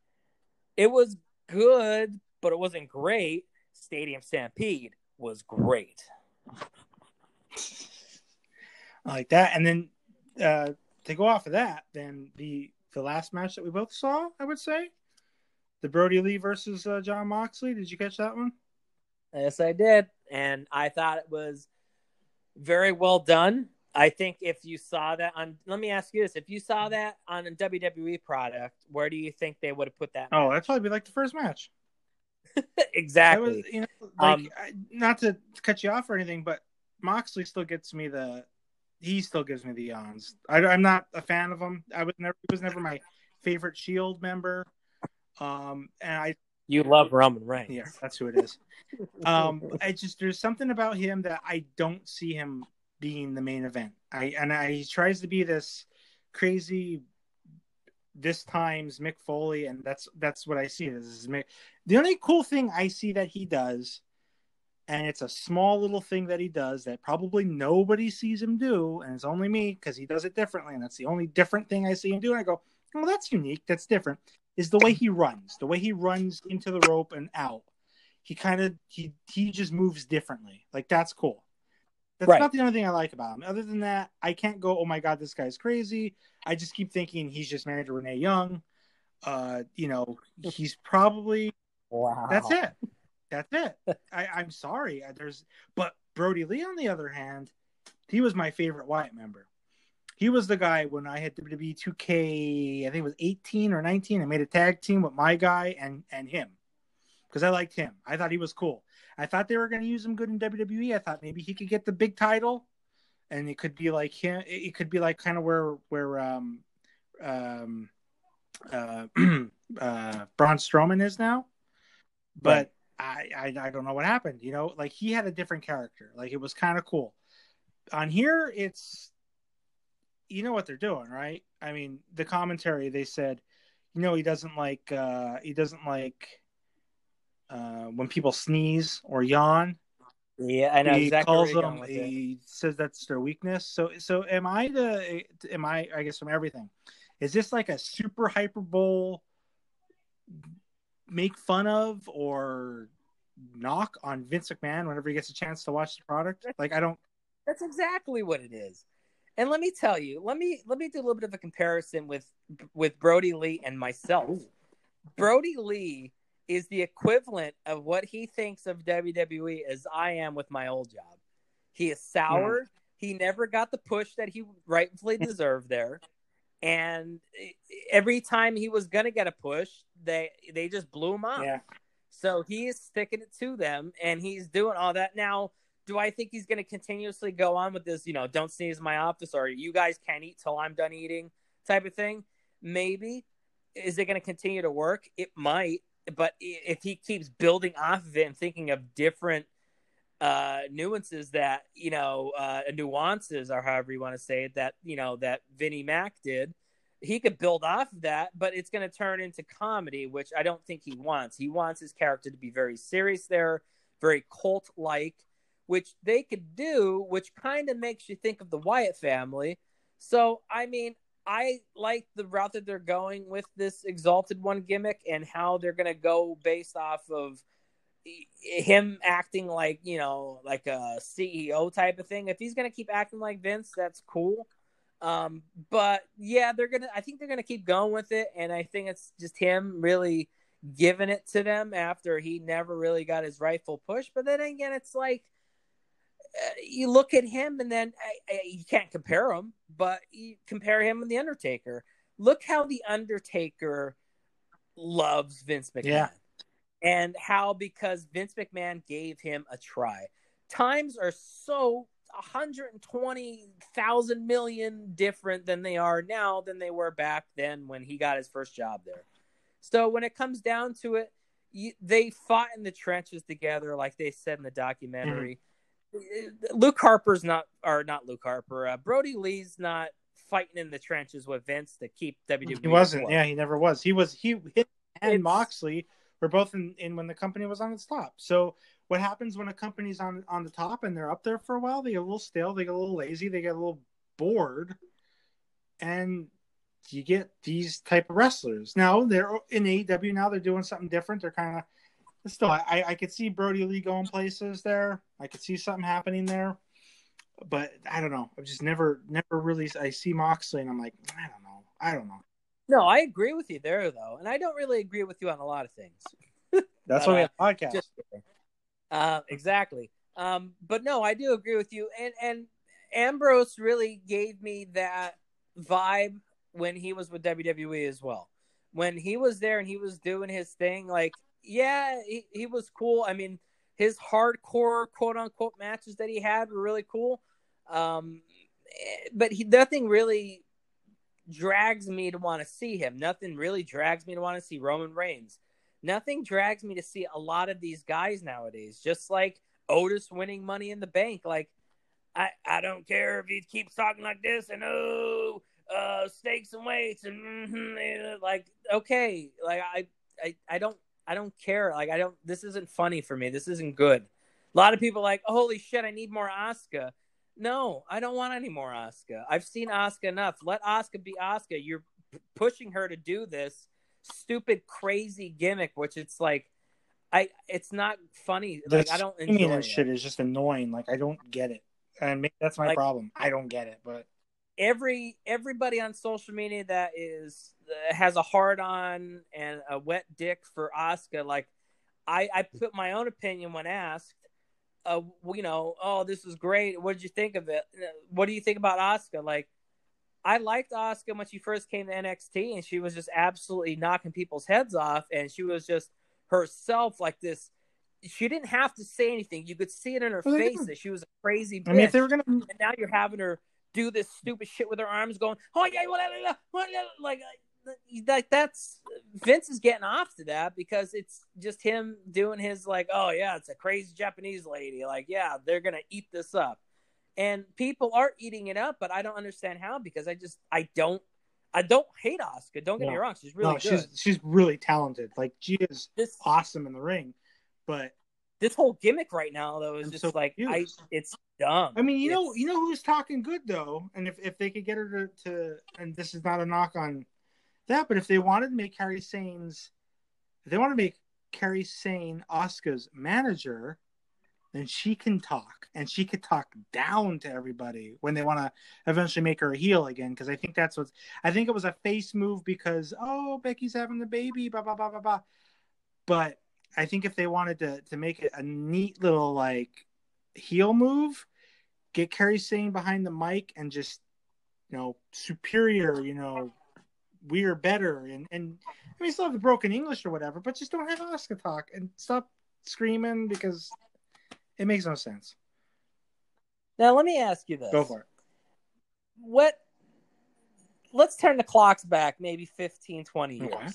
[SPEAKER 1] it was good but it wasn't great stadium stampede was great
[SPEAKER 2] like that. And then uh, to go off of that, then the the last match that we both saw, I would say, the Brodie Lee versus uh, Jon Moxley. Did you catch that one?
[SPEAKER 1] Yes, I did, and I thought it was very well done. I think if you saw that on, let me ask you this: if you saw that on a WWE product, where do you think they would have put that?
[SPEAKER 2] Oh, that'd probably be like the first match.
[SPEAKER 1] Exactly.
[SPEAKER 2] was, you know, like
[SPEAKER 1] Um,
[SPEAKER 2] I, not to cut you off or anything, but Moxley still gets me the. He still gives me the yawns. I, I'm not a fan of him. I was never. He was never my favorite Shield member. Um, and I
[SPEAKER 1] you love Roman Reigns.
[SPEAKER 2] Yeah, that's who it is. um, I just there's something about him that I don't see him being the main event. I and I he tries to be this crazy this time's Mick Foley, and that's that's what I see. This is Mick. The only cool thing I see that he does, and it's a small little thing that he does that probably nobody sees him do, and it's only me because he does it differently, and that's the only different thing I see him do. And I go, well, that's unique. That's different. Is the way he runs, the way he runs into the rope and out. He kind of he he just moves differently. Like that's cool. That's
[SPEAKER 1] Right.
[SPEAKER 2] not the only thing I like about him. Other than that, I can't go, oh my god, this guy's crazy. I just keep thinking he's just married to Renee Young. Uh, you know, he's probably
[SPEAKER 1] Wow.
[SPEAKER 2] that's it. That's it. I, I'm sorry. There's but Brodie Lee, on the other hand, he was my favorite Wyatt member. He was the guy when I had WWE 2K, I think it was 18 or 19. I made a tag team with my guy and and him because I liked him. I thought he was cool. I thought they were going to use him good in WWE. I thought maybe he could get the big title, and it could be like him. It could be like kind of where where um um uh, uh Braun Strowman is now. But I, I I don't know what happened. You know, like he had a different character. Like it was kind of cool. On here, it's you know what they're doing, right? I mean, the commentary they said, you know, he doesn't like uh he doesn't like uh when people sneeze or yawn.
[SPEAKER 1] Yeah, I know
[SPEAKER 2] he
[SPEAKER 1] exactly
[SPEAKER 2] calls them.
[SPEAKER 1] with it.
[SPEAKER 2] He says that's their weakness. So so am I the am I I guess from everything? Is this like a super hyperbole make fun of or knock on Vince McMahon whenever he gets a chance to watch the product? Like I don't
[SPEAKER 1] That's exactly what it is. And let me tell you, let me let me do a little bit of a comparison with with Brodie Lee and myself. Brodie Lee is the equivalent of what he thinks of WWE as I am with my old job. He is sour. Hmm. He never got the push that he rightfully deserved there. And every time he was gonna get a push, they they just blew him off.
[SPEAKER 2] yeah.
[SPEAKER 1] So he is sticking it to them and he's doing all that. Now, do I think he's going to continuously go on with this, you know, don't sneeze in my office or you guys can't eat till I'm done eating type of thing? Maybe. Is it going to continue to work? It might. But if he keeps building off of it and thinking of different uh nuances that you know uh nuances or however you want to say it that you know that Vinnie Mac did he could build off of that, but it's going to turn into comedy, which I don't think he wants. He wants his character to be very serious there, very cult like, which they could do, which kind of makes you think of the Wyatt family. So, I mean, I like the route that they're going with this Exalted One gimmick and how they're going to go based off of him acting like, you know, like a CEO type of thing. If he's going to keep acting like Vince, that's cool. Um, but yeah, they're gonna. I think they're gonna keep going with it, and I think it's just him really giving it to them after he never really got his rightful push. But then again, it's like you look at him, and then uh, uh, you can't compare him, but you compare him and the Undertaker. Look how the Undertaker loves Vince McMahon,
[SPEAKER 2] Yeah.
[SPEAKER 1] and how because Vince McMahon gave him a try. Times are so 120,000 million different than they are now than they were back then when he got his first job there. So when it comes down to it, you, they fought in the trenches together, like they said in the documentary. Luke Harper's not, or not Luke Harper. Uh, Brodie Lee's not fighting in the trenches with Vince to keep WWE.
[SPEAKER 2] He wasn't.
[SPEAKER 1] afloat.
[SPEAKER 2] Yeah, he never was. He was he him and
[SPEAKER 1] It's-
[SPEAKER 2] Moxley were both in, in when the company was on its top. So what happens when a company's on on the top and they're up there for a while? They get a little stale, they get a little lazy, they get a little bored, and you get these type of wrestlers. Now they're in AEW. Now they're doing something different. They're kind of still. I I could see Brodie Lee going places there. I could see something happening there. But I don't know. I've just never, never really. I see Moxley, and I'm like, I don't know. I don't know.
[SPEAKER 1] No, I agree with you there, though. And I don't really agree with you on a lot of things.
[SPEAKER 2] That's
[SPEAKER 1] But,
[SPEAKER 2] why we have podcast.
[SPEAKER 1] Just. Uh, exactly. Um, but no, I do agree with you. And and Ambrose really gave me that vibe when he was with WWE as well. When he was there and he was doing his thing, like yeah, he, he was cool. I mean, his hardcore quote unquote matches that he had were really cool. Um, eh, but he nothing really drags me to want to see him. Nothing really drags me to want to see Roman Reigns. Nothing drags me to see a lot of these guys nowadays. Just like Otis winning Money in the Bank. Like I, I don't care if he keeps talking like this and oh uh, stakes and weights and mm-hmm, like okay, like I, I I don't I don't care. Like I don't. This isn't funny for me. This isn't good. A lot of people like, holy shit, I need more Asuka. No, I don't want any more Asuka. I've seen Asuka enough. Let Asuka be Asuka. You're p- pushing her to do this stupid, crazy gimmick, which it's like, I it's not funny.
[SPEAKER 2] The
[SPEAKER 1] like I don't enjoy
[SPEAKER 2] and
[SPEAKER 1] it.
[SPEAKER 2] shit is just annoying. Like I don't get it, and maybe that's my
[SPEAKER 1] Like-
[SPEAKER 2] problem. I don't get it, but
[SPEAKER 1] every everybody on social media that is uh, has a hard on and a wet dick for Asuka, like I I put my own opinion when asked. Uh, you know, oh, this is great. What did you think of it? Uh, What do you think about Asuka? Like, I liked Asuka when she first came to NXT, and she was just absolutely knocking people's heads off, and she was just herself, like this. She didn't have to say anything; you could see it in her
[SPEAKER 2] Well,
[SPEAKER 1] face that she was a crazy. Bitch
[SPEAKER 2] I mean, if they were gonna,
[SPEAKER 1] and now you're having her do this stupid shit with her arms going, oh yeah, blah, blah," like uh, like that's Vince is getting off to that because it's just him doing his like, oh yeah, it's a crazy Japanese lady, like yeah, they're gonna eat this up, and people are eating it up, but I don't understand how because I just I don't I don't hate Asuka. Don't get me wrong, she's really
[SPEAKER 2] no,
[SPEAKER 1] good.
[SPEAKER 2] she's she's really talented. Like she is
[SPEAKER 1] This
[SPEAKER 2] awesome in the ring, but
[SPEAKER 1] this whole gimmick right now though is
[SPEAKER 2] I'm
[SPEAKER 1] just
[SPEAKER 2] so
[SPEAKER 1] like I it's dumb.
[SPEAKER 2] I mean, you know, you know who's talking good though, and if if they could get her to, to and this is not a knock on that, but if they wanted to make Kairi Sane's, if they want to make Kairi Sane Asuka's manager, then she can talk and she could talk down to everybody when they want to eventually make her a heel again. Because I think that's what I think it was a face move because oh Becky's having the baby, blah blah blah blah blah. But I think if they wanted to to make it a neat little like heel move, get Kairi Sane behind the mic and just you know superior, you know we're better and and I mean still have the broken English or whatever, but just don't have Asuka talk and stop screaming because it makes no sense.
[SPEAKER 1] now let me ask you this:
[SPEAKER 2] Go for it.
[SPEAKER 1] what let's turn the clocks back maybe 15 20 years
[SPEAKER 2] Okay.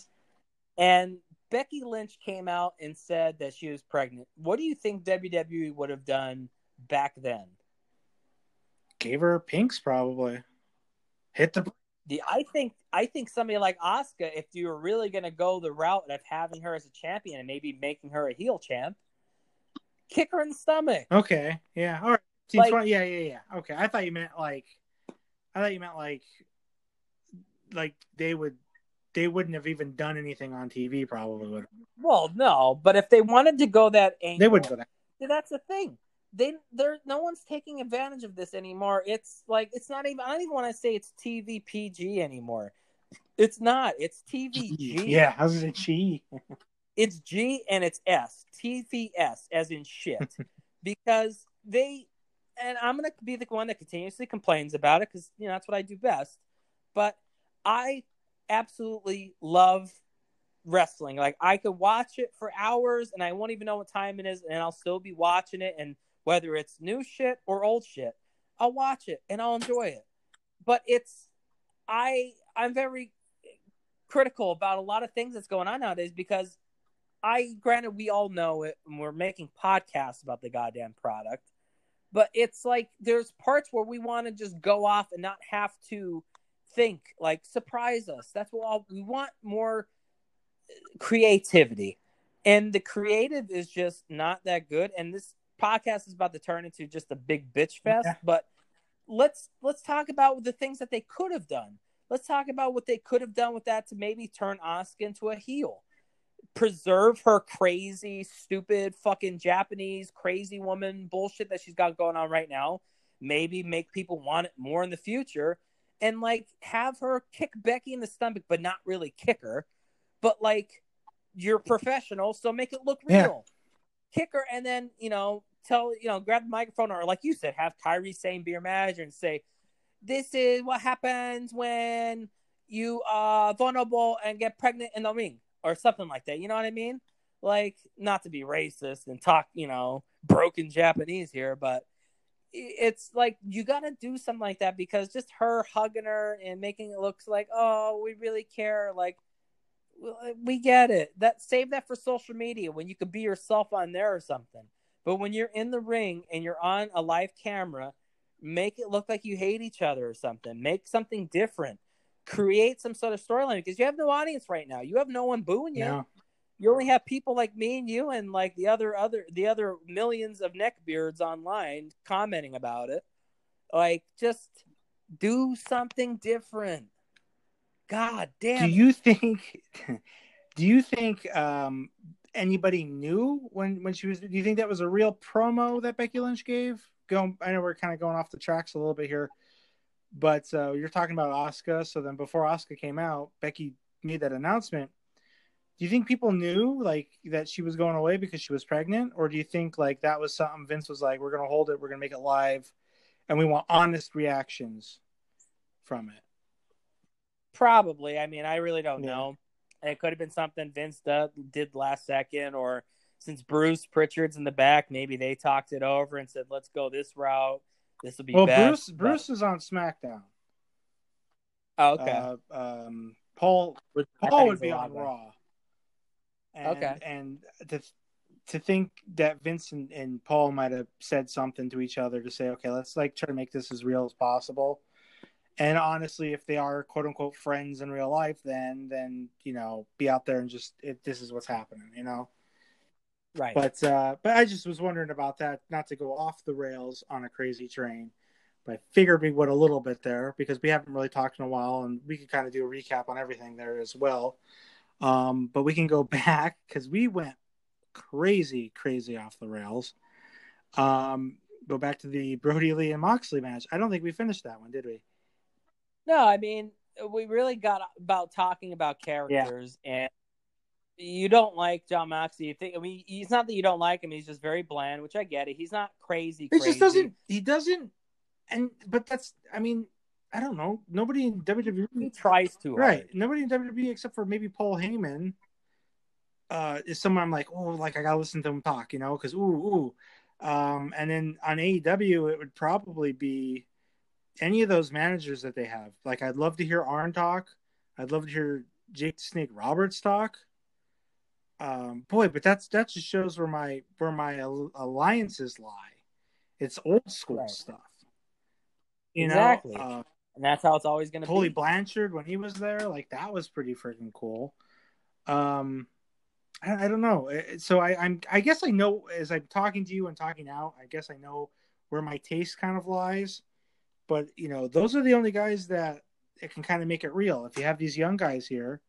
[SPEAKER 1] and becky lynch came out and said that she was pregnant what do you think wwe would have done back then
[SPEAKER 2] Gave her pinks probably. Hit the
[SPEAKER 1] the i think i think somebody like Asuka, if you were really going to go the route of having her as a champion and maybe making her a heel champ kick her in the stomach
[SPEAKER 2] Okay. Yeah. All right.
[SPEAKER 1] Like-
[SPEAKER 2] yeah, yeah, yeah. Okay. I thought you meant like I thought you meant like like they would they wouldn't have even done anything on TV probably would.
[SPEAKER 1] well no but if they wanted to go that angle
[SPEAKER 2] They wouldn't go that.
[SPEAKER 1] See, that's the thing. They there no one's taking advantage of this anymore. It's like it's not even I don't even want to say it's TV PG anymore. It's not. It's TVG.
[SPEAKER 2] Yeah, how's it G?
[SPEAKER 1] It's G and it's S. TVS as in shit. because they and I'm gonna be the one that continuously complains about it because you know that's what I do best. But I absolutely love wrestling. Like I could watch it for hours and I won't even know what time it is, and I'll still be watching it. And whether it's new shit or old shit, I'll watch it and I'll enjoy it. But it's I I'm very critical about a lot of things that's going on nowadays because I granted we all know it and we're making podcasts about the goddamn product. But it's like there's parts where we want to just go off and not have to think, like surprise us. That's what all, we want more creativity. And the creative is just not that good. And this podcast is about to turn into just a big bitch fest.
[SPEAKER 2] Yeah.
[SPEAKER 1] But let's let's talk about the things that they could have done. Let's talk about what they could have done with that to maybe turn Asuka into a heel. Preserve her crazy, stupid, fucking Japanese crazy woman bullshit that she's got going on right now. Maybe make people want it more in the future. And like have her kick Becky in the stomach, but not really kick her. But like you're professional, so make it look
[SPEAKER 2] Yeah.
[SPEAKER 1] real. Kick her and then, you know, tell you know, grab the microphone or like you said, have Kairi Sane be your manager and say, This is what happens when you are vulnerable and get pregnant in the ring or something like that. You know what I mean? Like, not to be racist and talk, you know, broken Japanese here, but it's like you got to do something like that because just her hugging her and making it look like, oh, we really care. Like, uh, we get it. That save that for social media when you could be yourself on there or something. But when you're in the ring and you're on a live camera, make it look like you hate each other or something. Make something different. Create some sort of storyline because you have no audience right now. You have no one booing you. You only have people like me and you and like the other other the other millions of neckbeards online commenting about it. Like just do something different. God damn.
[SPEAKER 2] Do you think? Do you think um, anybody knew when when she was? Do you think that was a real promo that Becky Lynch gave? Going, I know we're kind of going off the tracks a little bit here, but uh, you're talking about Asuka, So then, before Asuka came out, Becky made that announcement. Do you think people knew like that she was going away because she was pregnant, or do you think like that was something Vince was like, "We're going to hold it, we're going to make it live, and we want honest reactions from it"?
[SPEAKER 1] Probably. I mean, I really don't
[SPEAKER 2] Yeah.
[SPEAKER 1] know. It could have been something Vince did, last second, or since Bruce Pritchard's in the back, maybe they talked it over and said, "Let's go this route. This will be
[SPEAKER 2] Well,
[SPEAKER 1] best."
[SPEAKER 2] Bruce Bruce is on SmackDown.
[SPEAKER 1] Oh, okay.
[SPEAKER 2] Uh, um, Paul would Paul would be on.
[SPEAKER 1] Raw.
[SPEAKER 2] And,
[SPEAKER 1] Okay.
[SPEAKER 2] And to to think that Vincent and, and Paul might have said something to each other to say, okay, let's like try to make this as real as possible. And honestly, if they are quote unquote friends in real life, then then you know, be out there and just if this is what's happening, you know.
[SPEAKER 1] right.
[SPEAKER 2] But uh, but I just was wondering about that, not to go off the rails on a crazy train. But I figured we would a little bit there because we haven't really talked in a while, and we could kind of do a recap on everything there as well. Um, but we can go back because we went crazy, crazy off the rails. Um, go back to the Brodie Lee and Moxley match. I don't think we finished that one, did we?
[SPEAKER 1] No, I mean, we really got about talking about characters, and you don't like Jon Moxley. You think? I mean, he's not that you don't like him; he's just very bland, which I get it. He's not crazy.
[SPEAKER 2] He just doesn't. He doesn't. And but that's. I mean, I don't know. Nobody in
[SPEAKER 1] He
[SPEAKER 2] WWE
[SPEAKER 1] tries too hard.
[SPEAKER 2] Right. Nobody in WWE except for maybe Paul Heyman uh, is someone I'm like, oh, like I gotta listen to him talk, you know, because ooh, ooh. Um, and then on AEW, it would probably be any of those managers that they have. Like, I'd love to hear Arn talk. I'd love to hear Jake the Snake Roberts talk. Um, boy, but that's that just shows where my where my alliances lie. It's old school
[SPEAKER 1] Right.
[SPEAKER 2] stuff. You
[SPEAKER 1] Exactly.
[SPEAKER 2] know, uh,
[SPEAKER 1] and that's how it's always going to
[SPEAKER 2] Tully
[SPEAKER 1] be.
[SPEAKER 2] Blanchard when he was there, like that was pretty freaking cool. Um, I, I don't know. So I, I'm, I guess I know as I'm talking to you and talking out, I guess I know where my taste kind of lies. But you know, those are the only guys that it can kind of make it real. If you have these young guys here,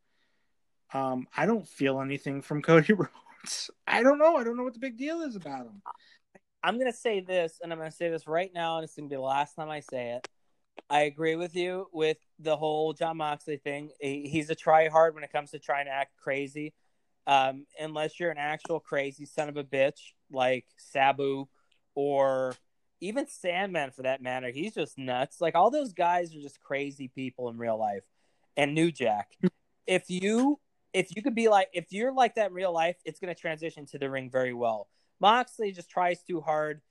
[SPEAKER 2] um, I don't feel anything from Cody Rhodes. I don't know. I don't know what the big deal is about him.
[SPEAKER 1] I'm going to say this, and I'm going to say this right now, and it's going to be the last time I say it. I agree with you with the whole Jon Moxley thing. He- He's a try hard when it comes to trying to act crazy. Um, unless you're an actual crazy son of a bitch like Sabu or even Sandman for that matter, he's just nuts. Like all those guys are just crazy people in real life. And New Jack, if you if you could be like if you're like that in real life, it's going to transition to the ring very well. Moxley just tries too hard,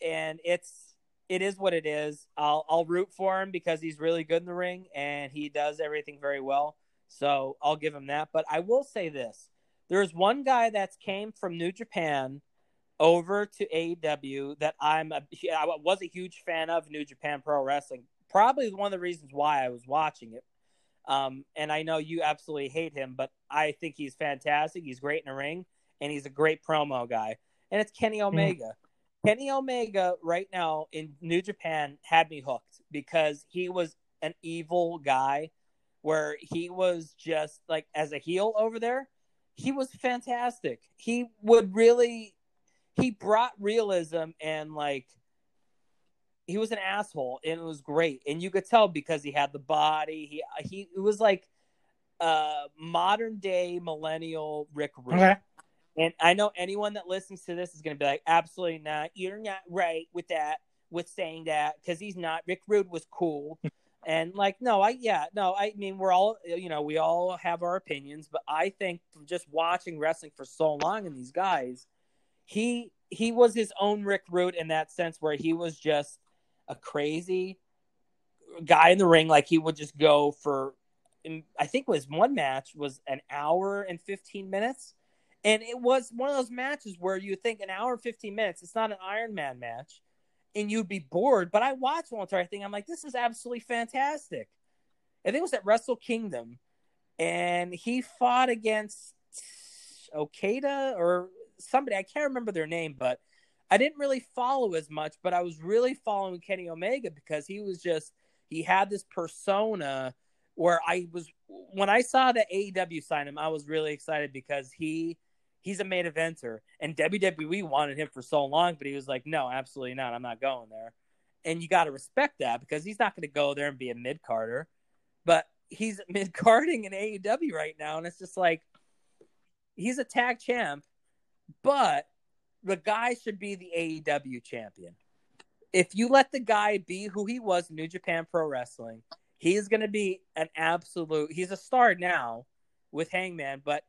[SPEAKER 1] and it's it is what it is. I'll I'll root for him because he's really good in the ring and he does everything very well. So I'll give him that. But I will say this: there's one guy that's came from New Japan over to AEW that I'm a, I was a huge fan of New Japan Pro Wrestling. Probably one of the reasons why I was watching it. Um, and I know you absolutely hate him, but I think he's fantastic. He's great in the ring, and he's a great promo guy. And it's Kenny Omega. Kenny Omega right now in New Japan had me hooked because he was an evil guy where he was just like as a heel over there, he was fantastic. He would really he brought realism and like he was an asshole and it was great. And you could tell because he had the body. He he it was like uh modern day millennial Rick Rude.
[SPEAKER 2] Okay.
[SPEAKER 1] And I know anyone that listens to this is going to be like, absolutely not. You're not right with that, with saying that, because he's not. Rick Rude was cool. and like, no, I, yeah, no, I mean, we're all, you know, we all have our opinions, but I think from just watching wrestling for so long and these guys, he, he was his own Rick Rude in that sense where he was just a crazy guy in the ring. Like he would just go for, I think was one match was an hour and 15 minutes and it was one of those matches where you think an hour and 15 minutes, it's not an Iron Man match. and you'd be bored. But I watched one entire thing. I'm like, this is absolutely fantastic. I think it was at Wrestle Kingdom, and he fought against Okada or somebody. I can't remember their name, but I didn't really follow as much. But I was really following Kenny Omega because he was just he had this persona where I was when I saw the AEW sign him, I was really excited because he he's a main eventer, and WWE wanted him for so long, but he was like, no, absolutely not, I'm not going there. And you got to respect that because he's not going to go there and be a mid carder, but he's mid carding in AEW right now, and it's just like he's a tag champ, but the guy should be the AEW champion. If you let the guy be who he was in New Japan Pro Wrestling, he's going to be an absolute. He's a star now with Hangman, but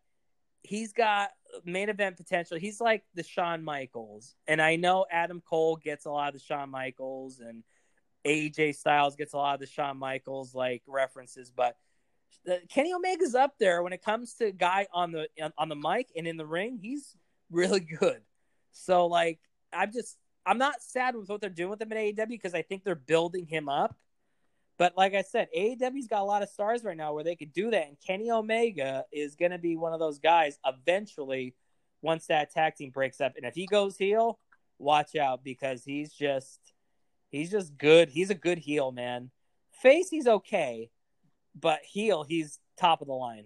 [SPEAKER 1] he's got main event potential. He's like the Shawn Michaels, and I know Adam Cole gets a lot of the Shawn Michaels, and AJ Styles gets a lot of the Shawn Michaels like references, but Kenny Omega's up there when it comes to guy on the on the mic and in the ring. He's really good. So like, I'm just I'm not sad with what they're doing with him at AEW because I think they're building him up. But like I said, AEW's got a lot of stars right now where they could do that, and Kenny Omega is going to be one of those guys eventually once that tag team breaks up. And if he goes heel, watch out because he's just he's just good. He's a good heel, man. Face, he's okay, but heel, he's top of the line.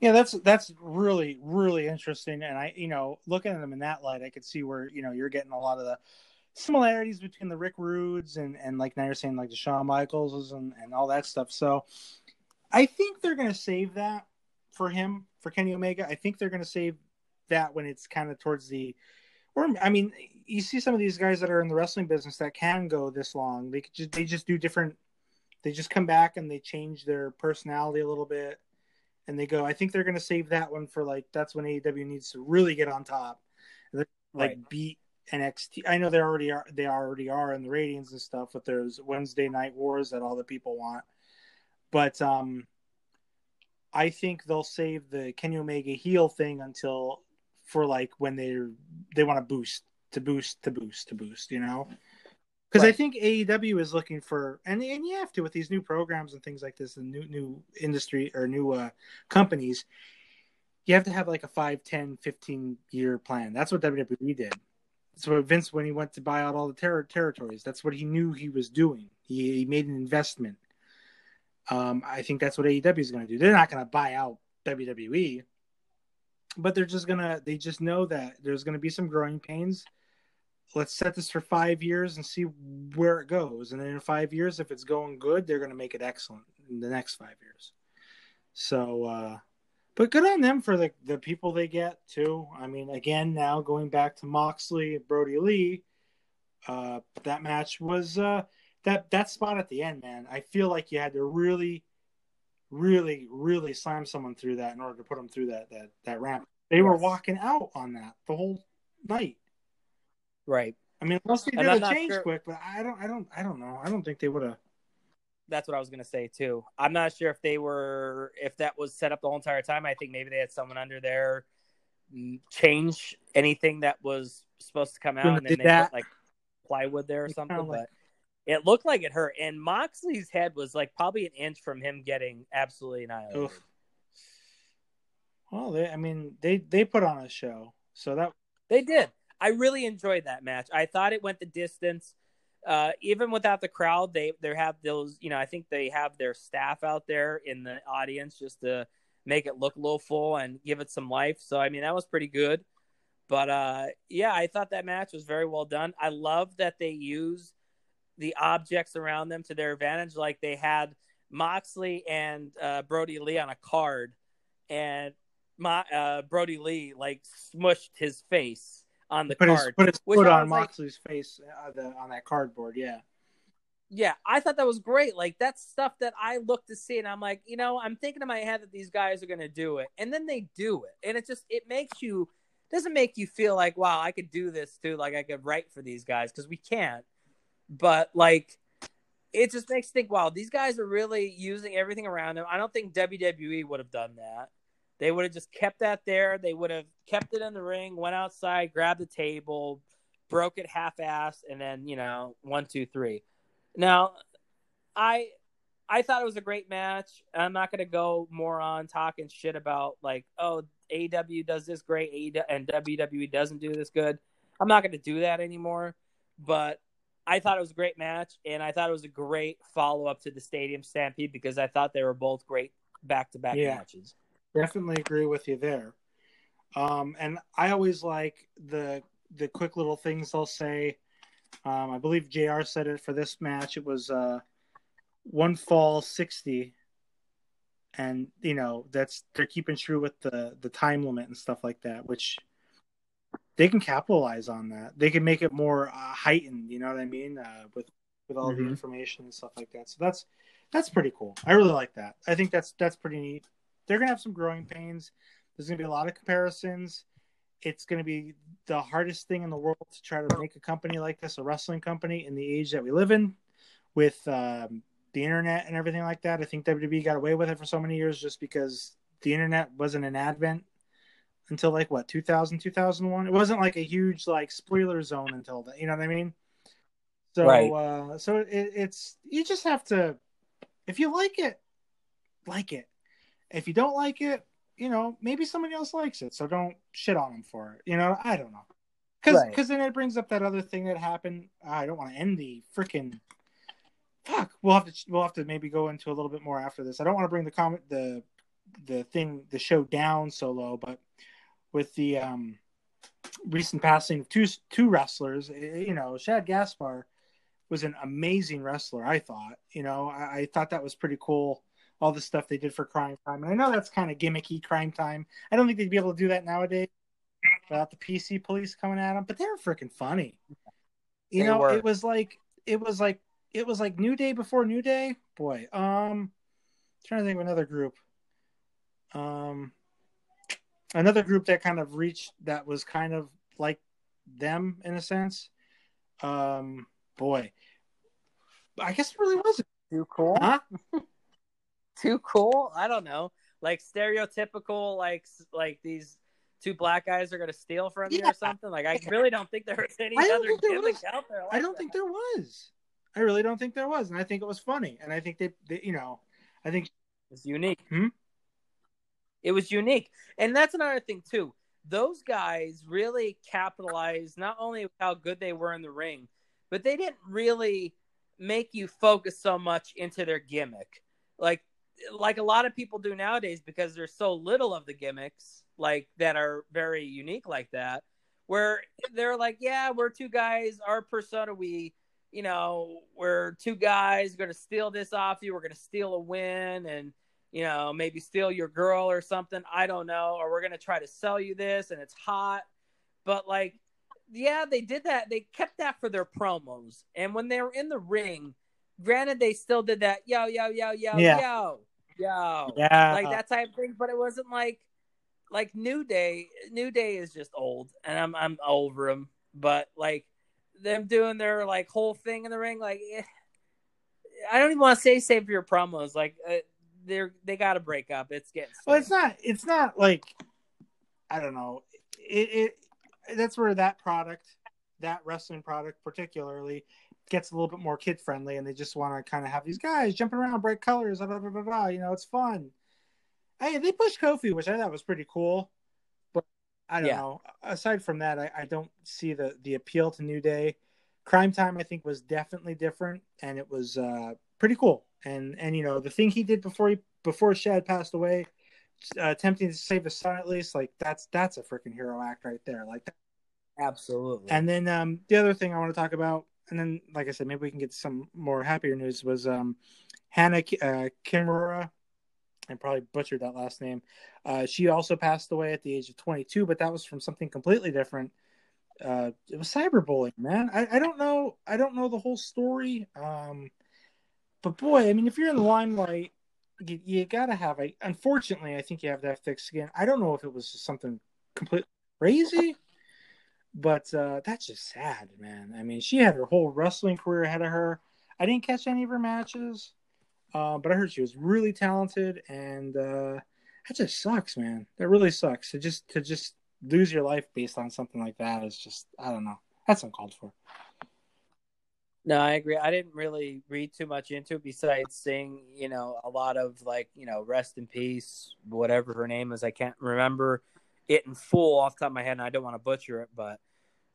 [SPEAKER 2] Yeah, that's that's really really interesting, and I you know looking at them in that light, I could see where you know you're getting a lot of the similarities between the Rick Rudes and and like now you're saying like the Shawn Michaels and and all that stuff. So I think they're gonna save that for him for Kenny Omega. I think they're gonna save that when it's kind of towards the or I mean, you see some of these guys that are in the wrestling business that can go this long. They just they just do different. They just come back and they change their personality a little bit, and they go. I think they're going to save that one for like that's when AEW needs to really get on top, like right. beat NXT. I know they already are. They already are in the ratings and stuff with those Wednesday night wars that all the people want. But um, I think they'll save the Kenny Omega heel thing until for like when they they want to boost to boost to boost to boost. You know. Because right. I think AEW is looking for, and and you have to with these new programs and things like this, and new new industry or new uh, companies, you have to have like a 5, 10, 15 year plan. That's what WWE did so Vince when he went to buy out all the ter- territories. That's what he knew he was doing. He, he made an investment. Um, I think that's what AEW is going to do. They're not going to buy out WWE, but they're just gonna. They just know that there's going to be some growing pains. Let's set this for five years and see where it goes. And then in five years, if it's going good, they're going to make it excellent in the next five years. So uh, but good on them for the the people they get too. I mean, again, now going back to Moxley and Brodie Lee, uh, that match was uh, that that spot at the end, man. I feel like you had to really, really, really slam someone through that in order to put them through that that that ramp. They yes. were walking out on that the whole night.
[SPEAKER 1] Right.
[SPEAKER 2] I mean, unless they did a change sure. quick, but I don't, I don't, I don't know. I don't think they would have
[SPEAKER 1] that's what I was gonna say too. I'm not sure if they were if that was set up the whole entire time. I think maybe they had someone under there change anything that was supposed to come out, and then they that. put like plywood there or something. Like... But it looked like it hurt. And Moxley's head was like probably an inch from him getting absolutely annihilated. Oof.
[SPEAKER 2] Well, they, I mean, they they put on a show, so that
[SPEAKER 1] they did. I really enjoyed that match. I thought it went the distance uh, even without the crowd, they they have those. You know, I think they have their staff out there in the audience just to make it look a little full and give it some life. So I mean, that was pretty good. But uh, yeah, I thought that match was very well done. I love that they use the objects around them to their advantage. Like they had Moxley and uh, Brodie Lee on a card, and my uh, Brodie Lee like smushed his face on the
[SPEAKER 2] put
[SPEAKER 1] card.
[SPEAKER 2] His, put his foot on Moxley's like, face uh, the, on that cardboard. Yeah.
[SPEAKER 1] Yeah, I thought that was great. Like that's stuff that I look to see, and I'm like, you know, I'm thinking in my head that these guys are going to do it, and then they do it, and it just it makes you doesn't make you feel like wow I could do this too, like I could write for these guys because we can't, but like it just makes you think wow these guys are really using everything around them. I don't think WWE would have done that. They would have just kept that there. They would have kept it in the ring, went outside, grabbed the table, broke it half-ass, and then you know one, two, three. Now, I I thought it was a great match. I'm not going to go more on talking shit about like, oh, AW does this great, and WWE doesn't do this good. I'm not going to do that anymore. But I thought it was a great match, and I thought it was a great follow up to the Stadium Stampede because I thought they were both great back to back matches.
[SPEAKER 2] Definitely agree with you there. Um, and I always like the the quick little things they'll say. Um, I believe Jr. said it for this match. It was uh, one fall sixty, and you know that's they're keeping true with the the time limit and stuff like that, which they can capitalize on that. They can make it more uh, heightened. You know what I mean? Uh, with with all mm-hmm. the information and stuff like that. So that's that's pretty cool. I really like that. I think that's that's pretty neat. They're gonna have some growing pains. There's gonna be a lot of comparisons. It's gonna be the hardest thing in the world to try to make a company like this, a wrestling company, in the age that we live in, with um, the internet and everything like that. I think WWE got away with it for so many years just because the internet wasn't an advent until like what 2000 2001 it wasn't like a huge like spoiler zone until that you know what i mean so right. uh so it, it's you just have to if you like it like it if you don't like it you know maybe somebody else likes it so don't shit on them for it you know i don't know because because then it brings up that other thing that happened ah, i don't want to end the freaking fuck we'll have to we'll have to maybe go into a little bit more after this i don't want to bring the comment the the thing the show down so low but with the um, recent passing of two two wrestlers. Eh, eh, you know, Shad Gaspard was an amazing wrestler. I thought. You know, I, I thought that was pretty cool. All the stuff they did for Cryme Tyme, and I know that's kind of gimmicky. Cryme Tyme. I don't think they'd be able to do that nowadays without the PC police coming at them. But they were freaking funny. You they know, were. it was like it was like it was like New Day before New Day. Boy, um, trying to think of another group. Um, another group that kind of reached that was kind of like them in a sense. Um, boy, I guess it really wasn't
[SPEAKER 1] too cool.
[SPEAKER 2] Huh?
[SPEAKER 1] too cool? I don't know. Like stereotypical, like like these two black guys are going to steal from yeah. you or something. Like I really don't think there was any other gimmick out there. Like
[SPEAKER 2] I don't
[SPEAKER 1] that.
[SPEAKER 2] think there was. I really don't think there was, and I think it was funny, and I think they, they you know, I think
[SPEAKER 1] it's unique.
[SPEAKER 2] Hmm?
[SPEAKER 1] It was unique. And that's another thing too. Those guys really capitalized not only how good they were in the ring, but they didn't really make you focus so much into their gimmick. Like like a lot of people do nowadays because there's so little of the gimmicks like that are very unique like that where they're like yeah we're two guys our persona we you know we're two guys going to steal this off you we're going to steal a win and you know, maybe steal your girl or something. I don't know. Or we're going to try to sell you this and it's hot. But like, yeah, they did that. They kept that for their promos. And when they were in the ring, granted, they still did that yo, yo, yo, yo, yeah. yo, yo.
[SPEAKER 2] Yeah.
[SPEAKER 1] Like that type of thing. But it wasn't like, like New Day. New Day is just old and I'm, I'm over them. But like, them doing their like whole thing in the ring, like, eh, I don't even want to say save your promos. Like, uh, they're they got to break up. It's getting
[SPEAKER 2] well. It's not. It's not like I don't know. It, it that's where that product, that wrestling product particularly, gets a little bit more kid friendly, and they just want to kind of have these guys jumping around, bright colors, blah, blah, blah, blah, blah. You know, it's fun. Hey, they pushed Kofi, which I thought was pretty cool, but I don't yeah. know. Aside from that, I, I don't see the the appeal to New Day. Cryme Tyme, I think, was definitely different, and it was uh, pretty cool and and you know the thing he did before he before Shad passed away, uh, attempting to save his son at least, like that's that's a freaking hero act right there, like that.
[SPEAKER 1] Absolutely.
[SPEAKER 2] And then um, the other thing I want to talk about, and then like I said, maybe we can get some more happier news was um, Hana uh, Kimura. I probably butchered that last name. Uh, she also passed away at the age of 22, but that was from something completely different. Uh, it was cyberbullying, man. I, I don't know. I don't know the whole story. Um, but boy, I mean, if you're in the limelight, you, you gotta have a. Unfortunately, I think you have that fixed again. I don't know if it was something completely crazy, but uh, that's just sad, man. I mean, she had her whole wrestling career ahead of her. I didn't catch any of her matches, uh, but I heard she was really talented, and uh, that just sucks, man. That really sucks. To just to just lose your life based on something like that is just I don't know. That's uncalled for.
[SPEAKER 1] No, I agree. I didn't really read too much into it besides seeing, you know, a lot of like, you know, rest in peace, whatever her name is. I can't remember it in full off the top of my head, and I don't want to butcher it, but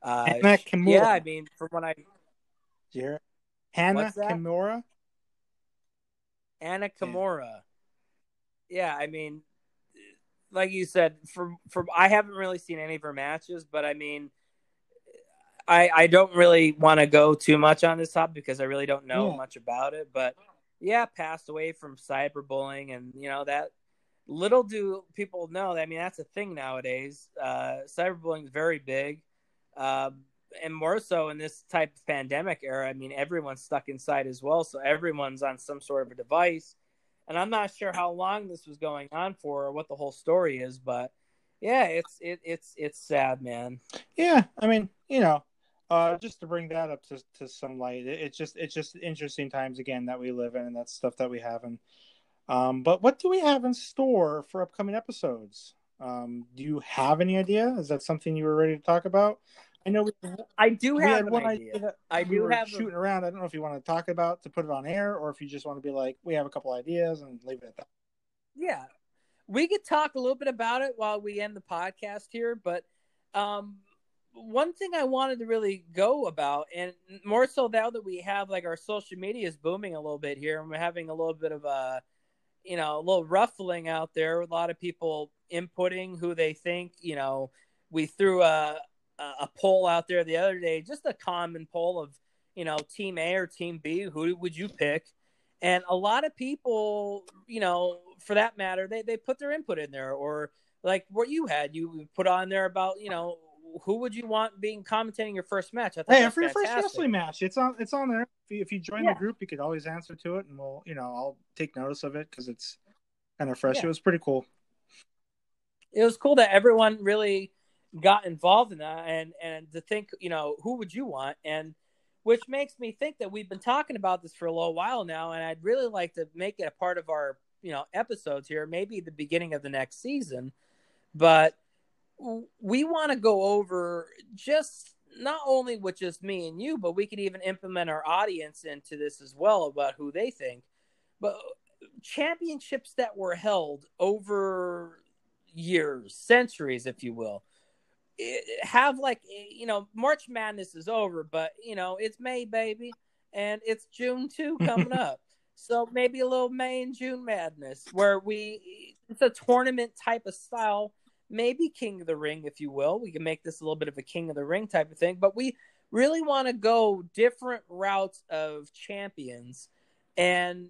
[SPEAKER 1] uh,
[SPEAKER 2] Hana Kimura.
[SPEAKER 1] yeah, I mean, from when I
[SPEAKER 2] Yeah. Hana
[SPEAKER 1] What's?
[SPEAKER 2] Kimura.
[SPEAKER 1] Anna Kimura, yeah, I mean, like you said, from from I haven't really seen any of her matches, but I mean, I I don't really want to go too much on this topic because I really don't know
[SPEAKER 2] Yeah.
[SPEAKER 1] much about it. But yeah, passed away from cyberbullying, and you know that little do people know. I mean, that's a thing nowadays. Uh, cyberbullying is very big, um, and more so in this type of pandemic era. I mean, everyone's stuck inside as well, so everyone's on some sort of a device. And I'm not sure how long this was going on for or what the whole story is, but yeah, it's it, it's it's sad, man.
[SPEAKER 2] Yeah, I mean, you know, uh, just to bring that up to, to some light, it, it's just it's just interesting times again that we live in, and that's stuff that we have. And um, but what do we have in store for upcoming episodes? Um, do you have any idea? Is that something you were ready to talk about? I know we,
[SPEAKER 1] I do have an
[SPEAKER 2] one
[SPEAKER 1] idea.
[SPEAKER 2] idea
[SPEAKER 1] I
[SPEAKER 2] we
[SPEAKER 1] do have a-
[SPEAKER 2] shooting around. I don't know if you want to talk about to put it on air, or if you just want to be like, we have a couple ideas and leave it at that.
[SPEAKER 1] Yeah. We could talk a little bit about it while we end the podcast here, but um one thing I wanted to really go about, and more so now that we have like our social media is booming a little bit here, and we're having a little bit of a, you know, a little ruffling out there. A lot of people inputting who they think. You know, we threw a a poll out there the other day, just a common poll of, you know, Team A or Team B. Who would you pick? And a lot of people, you know, for that matter, they, they put their input in there, or like what you had, you put on there about, you know, who would you want being commentating your first match? I thought
[SPEAKER 2] Hey, your first wrestling match, it's on it's on there. If you, if you join
[SPEAKER 1] Yeah.
[SPEAKER 2] the group, you could always answer to it, and we'll you know I'll take notice of it because it's kind of fresh.
[SPEAKER 1] Yeah.
[SPEAKER 2] It was pretty cool.
[SPEAKER 1] it was cool that everyone really got involved in that and and to think you know who would you want and which makes me think that we've been talking about this for a little while now and i'd really like to make it a part of our you know episodes here maybe the beginning of the next season but we want to go over just not only with just me and you but we could even implement our audience into this as well about who they think but championships that were held over years, centuries, if you will. Have like you know, March Madness is over, but you know, it's May, baby, and it's June two coming up. So maybe a little May and June madness where we it's a tournament type of style, maybe King of the Ring, if you will. We can make this a little bit of a King of the Ring type of thing, but we really want to go different routes of champions and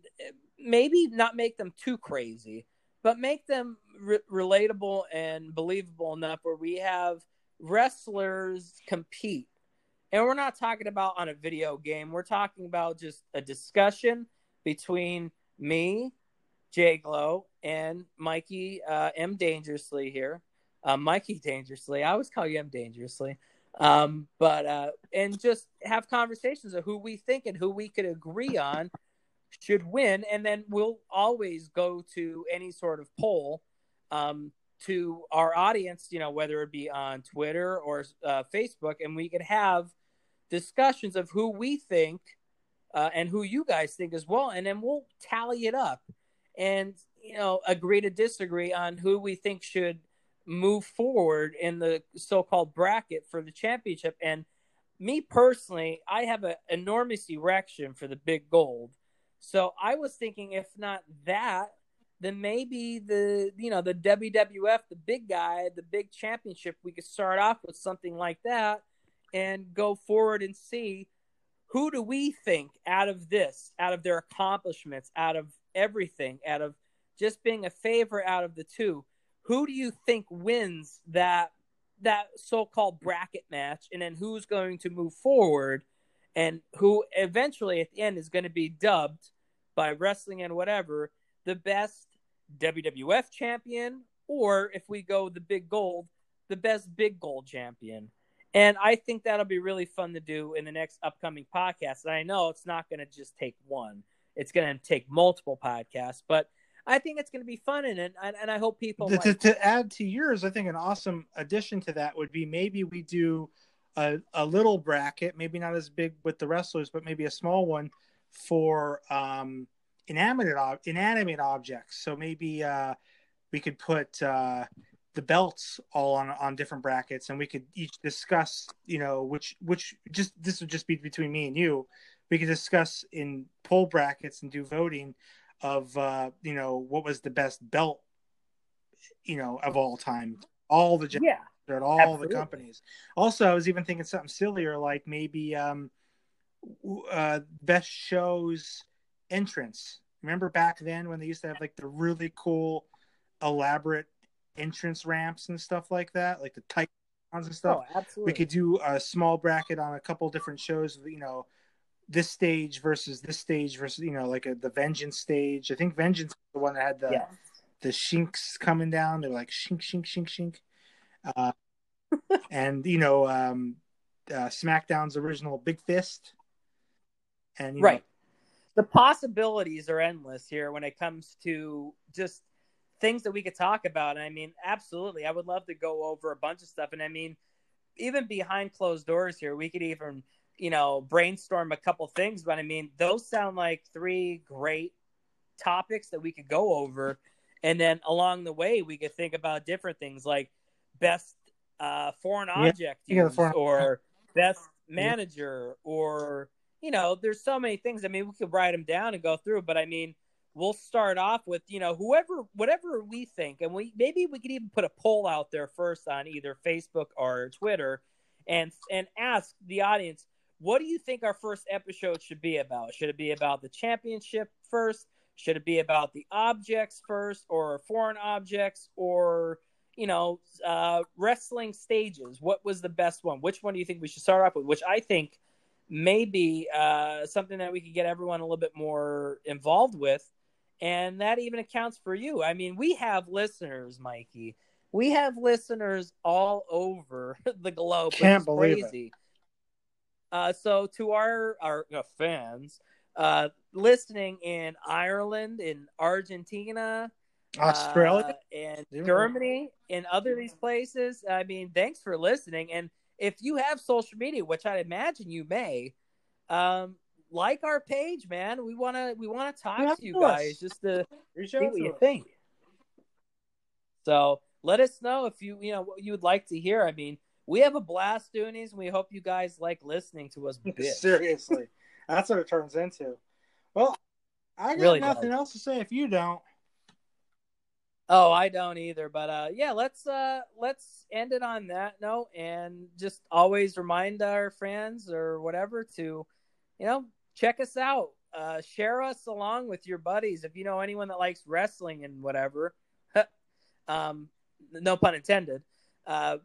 [SPEAKER 1] maybe not make them too crazy, but make them re- relatable and believable enough where we have wrestlers compete. And we're not talking about on a video game. We're talking about just a discussion between me, JGlow, and Mikey uh, M Dangerously here. Uh, Mikey Dangerously. I always call you M Dangerously. Um, but uh, and just have conversations of who we think and who we could agree on should win, and then we'll always go to any sort of poll um, to our audience, you know, whether it be on Twitter or uh, Facebook, and we could have discussions of who we think uh, and who you guys think as well, and then we'll tally it up and you know agree to disagree on who we think should move forward in the so-called bracket for the championship. And me personally, I have an enormous erection for the big gold. So I was thinking, if not that, then maybe the you know the WWF, the big guy, the big championship, we could start off with something like that and go forward and see who do we think out of this, out of their accomplishments, out of everything, out of just being a favorite out of the two, who do you think wins that that so-called bracket match? And then who's going to move forward? And who eventually at the end is going to be dubbed by wrestling and whatever the best WWF champion or if we go the big gold the best big gold champion. And I think that'll be really fun to do in the next upcoming podcast. And I know it's not going to just take one. It's going to take multiple podcasts but I think it's going to be fun and and, and I hope people
[SPEAKER 2] to,
[SPEAKER 1] like
[SPEAKER 2] to, to add to yours, I think an awesome addition to that would be maybe we do a, a little bracket, maybe not as big with the wrestlers, but maybe a small one for um, inanimate inanimate objects. So maybe uh, we could put uh, the belts all on on different brackets, and we could each discuss, you know, which which just this would just be between me and you. We could discuss in poll brackets and do voting of uh, you know what was the best belt, you know, of all time. All the
[SPEAKER 1] yeah
[SPEAKER 2] at all Absolutely. the companies. Also, I was even thinking something sillier, like maybe um, uh, best shows entrance. Remember back then when they used to have like the really cool, elaborate entrance ramps and stuff like that, like the tight and stuff.
[SPEAKER 1] Oh, absolutely.
[SPEAKER 2] We could do a small bracket on a couple different shows. You know, this stage versus this stage versus you know like a, the Vengeance stage. I think Vengeance is the one that had the the shinks coming down. They're like shink shink shink shink. Uh, and you know, um, uh, SmackDown's original Big Fist, and
[SPEAKER 1] right. Know, the possibilities are endless here when it comes to just things that we could talk about. And I mean, absolutely, I would love to go over a bunch of stuff. And I mean, even behind closed doors here, we could even, you know, brainstorm a couple things. But I mean, those sound like three great topics that we could go over. And then along the way, we could think about different things like best uh, foreign object yeah. foreign... or best manager or you know there's so many things i mean we could write them down and go through but i mean we'll start off with you know whoever whatever we think and we maybe we could even put a poll out there first on either facebook or twitter and and ask the audience what do you think our first episode should be about should it be about the championship first should it be about the objects first or foreign objects or you know uh wrestling stages what was the best one which one do you think we should start off with which i think maybe uh something that we could get everyone a little bit more involved with and that even accounts for you. I mean, we have listeners, Mikey. We have listeners all over the globe.
[SPEAKER 2] Can't believe crazy.
[SPEAKER 1] it. Uh, so to our our uh, fans uh, listening in Ireland, in Argentina,
[SPEAKER 2] Australia,
[SPEAKER 1] uh, and Germany, in other these places, I mean, thanks for listening. And if you have social media, which I imagine you may, um, like our page, man. We wanna we wanna talk to you guys just to see what you think. So let us know if you you know what you would like to hear. I mean, we have a blast doing these, and we hope you guys like listening to us.
[SPEAKER 2] Seriously, that's what it turns into. Well, I got really nothing does. else to say if you don't.
[SPEAKER 1] Oh, I don't either. But uh, yeah, let's uh, let's end it on that note, and just always remind our fans or whatever to, you know, check us out. Uh, share us along with your buddies if you know anyone that likes wrestling and whatever. um, no pun intended. Uh,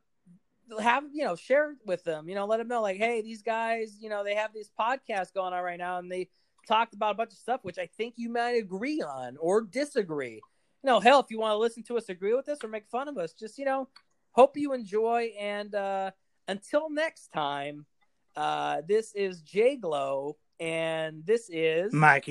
[SPEAKER 1] have you know share with them. You know, let them know like, hey, these guys, you know, they have these podcasts going on right now, and they talked about a bunch of stuff which I think you might agree on or disagree. You know, hell, if you want to listen to us, agree with us, or make fun of us, just you know, hope you enjoy. And uh, until next time, uh, this is JGlow and this is
[SPEAKER 2] Mikey.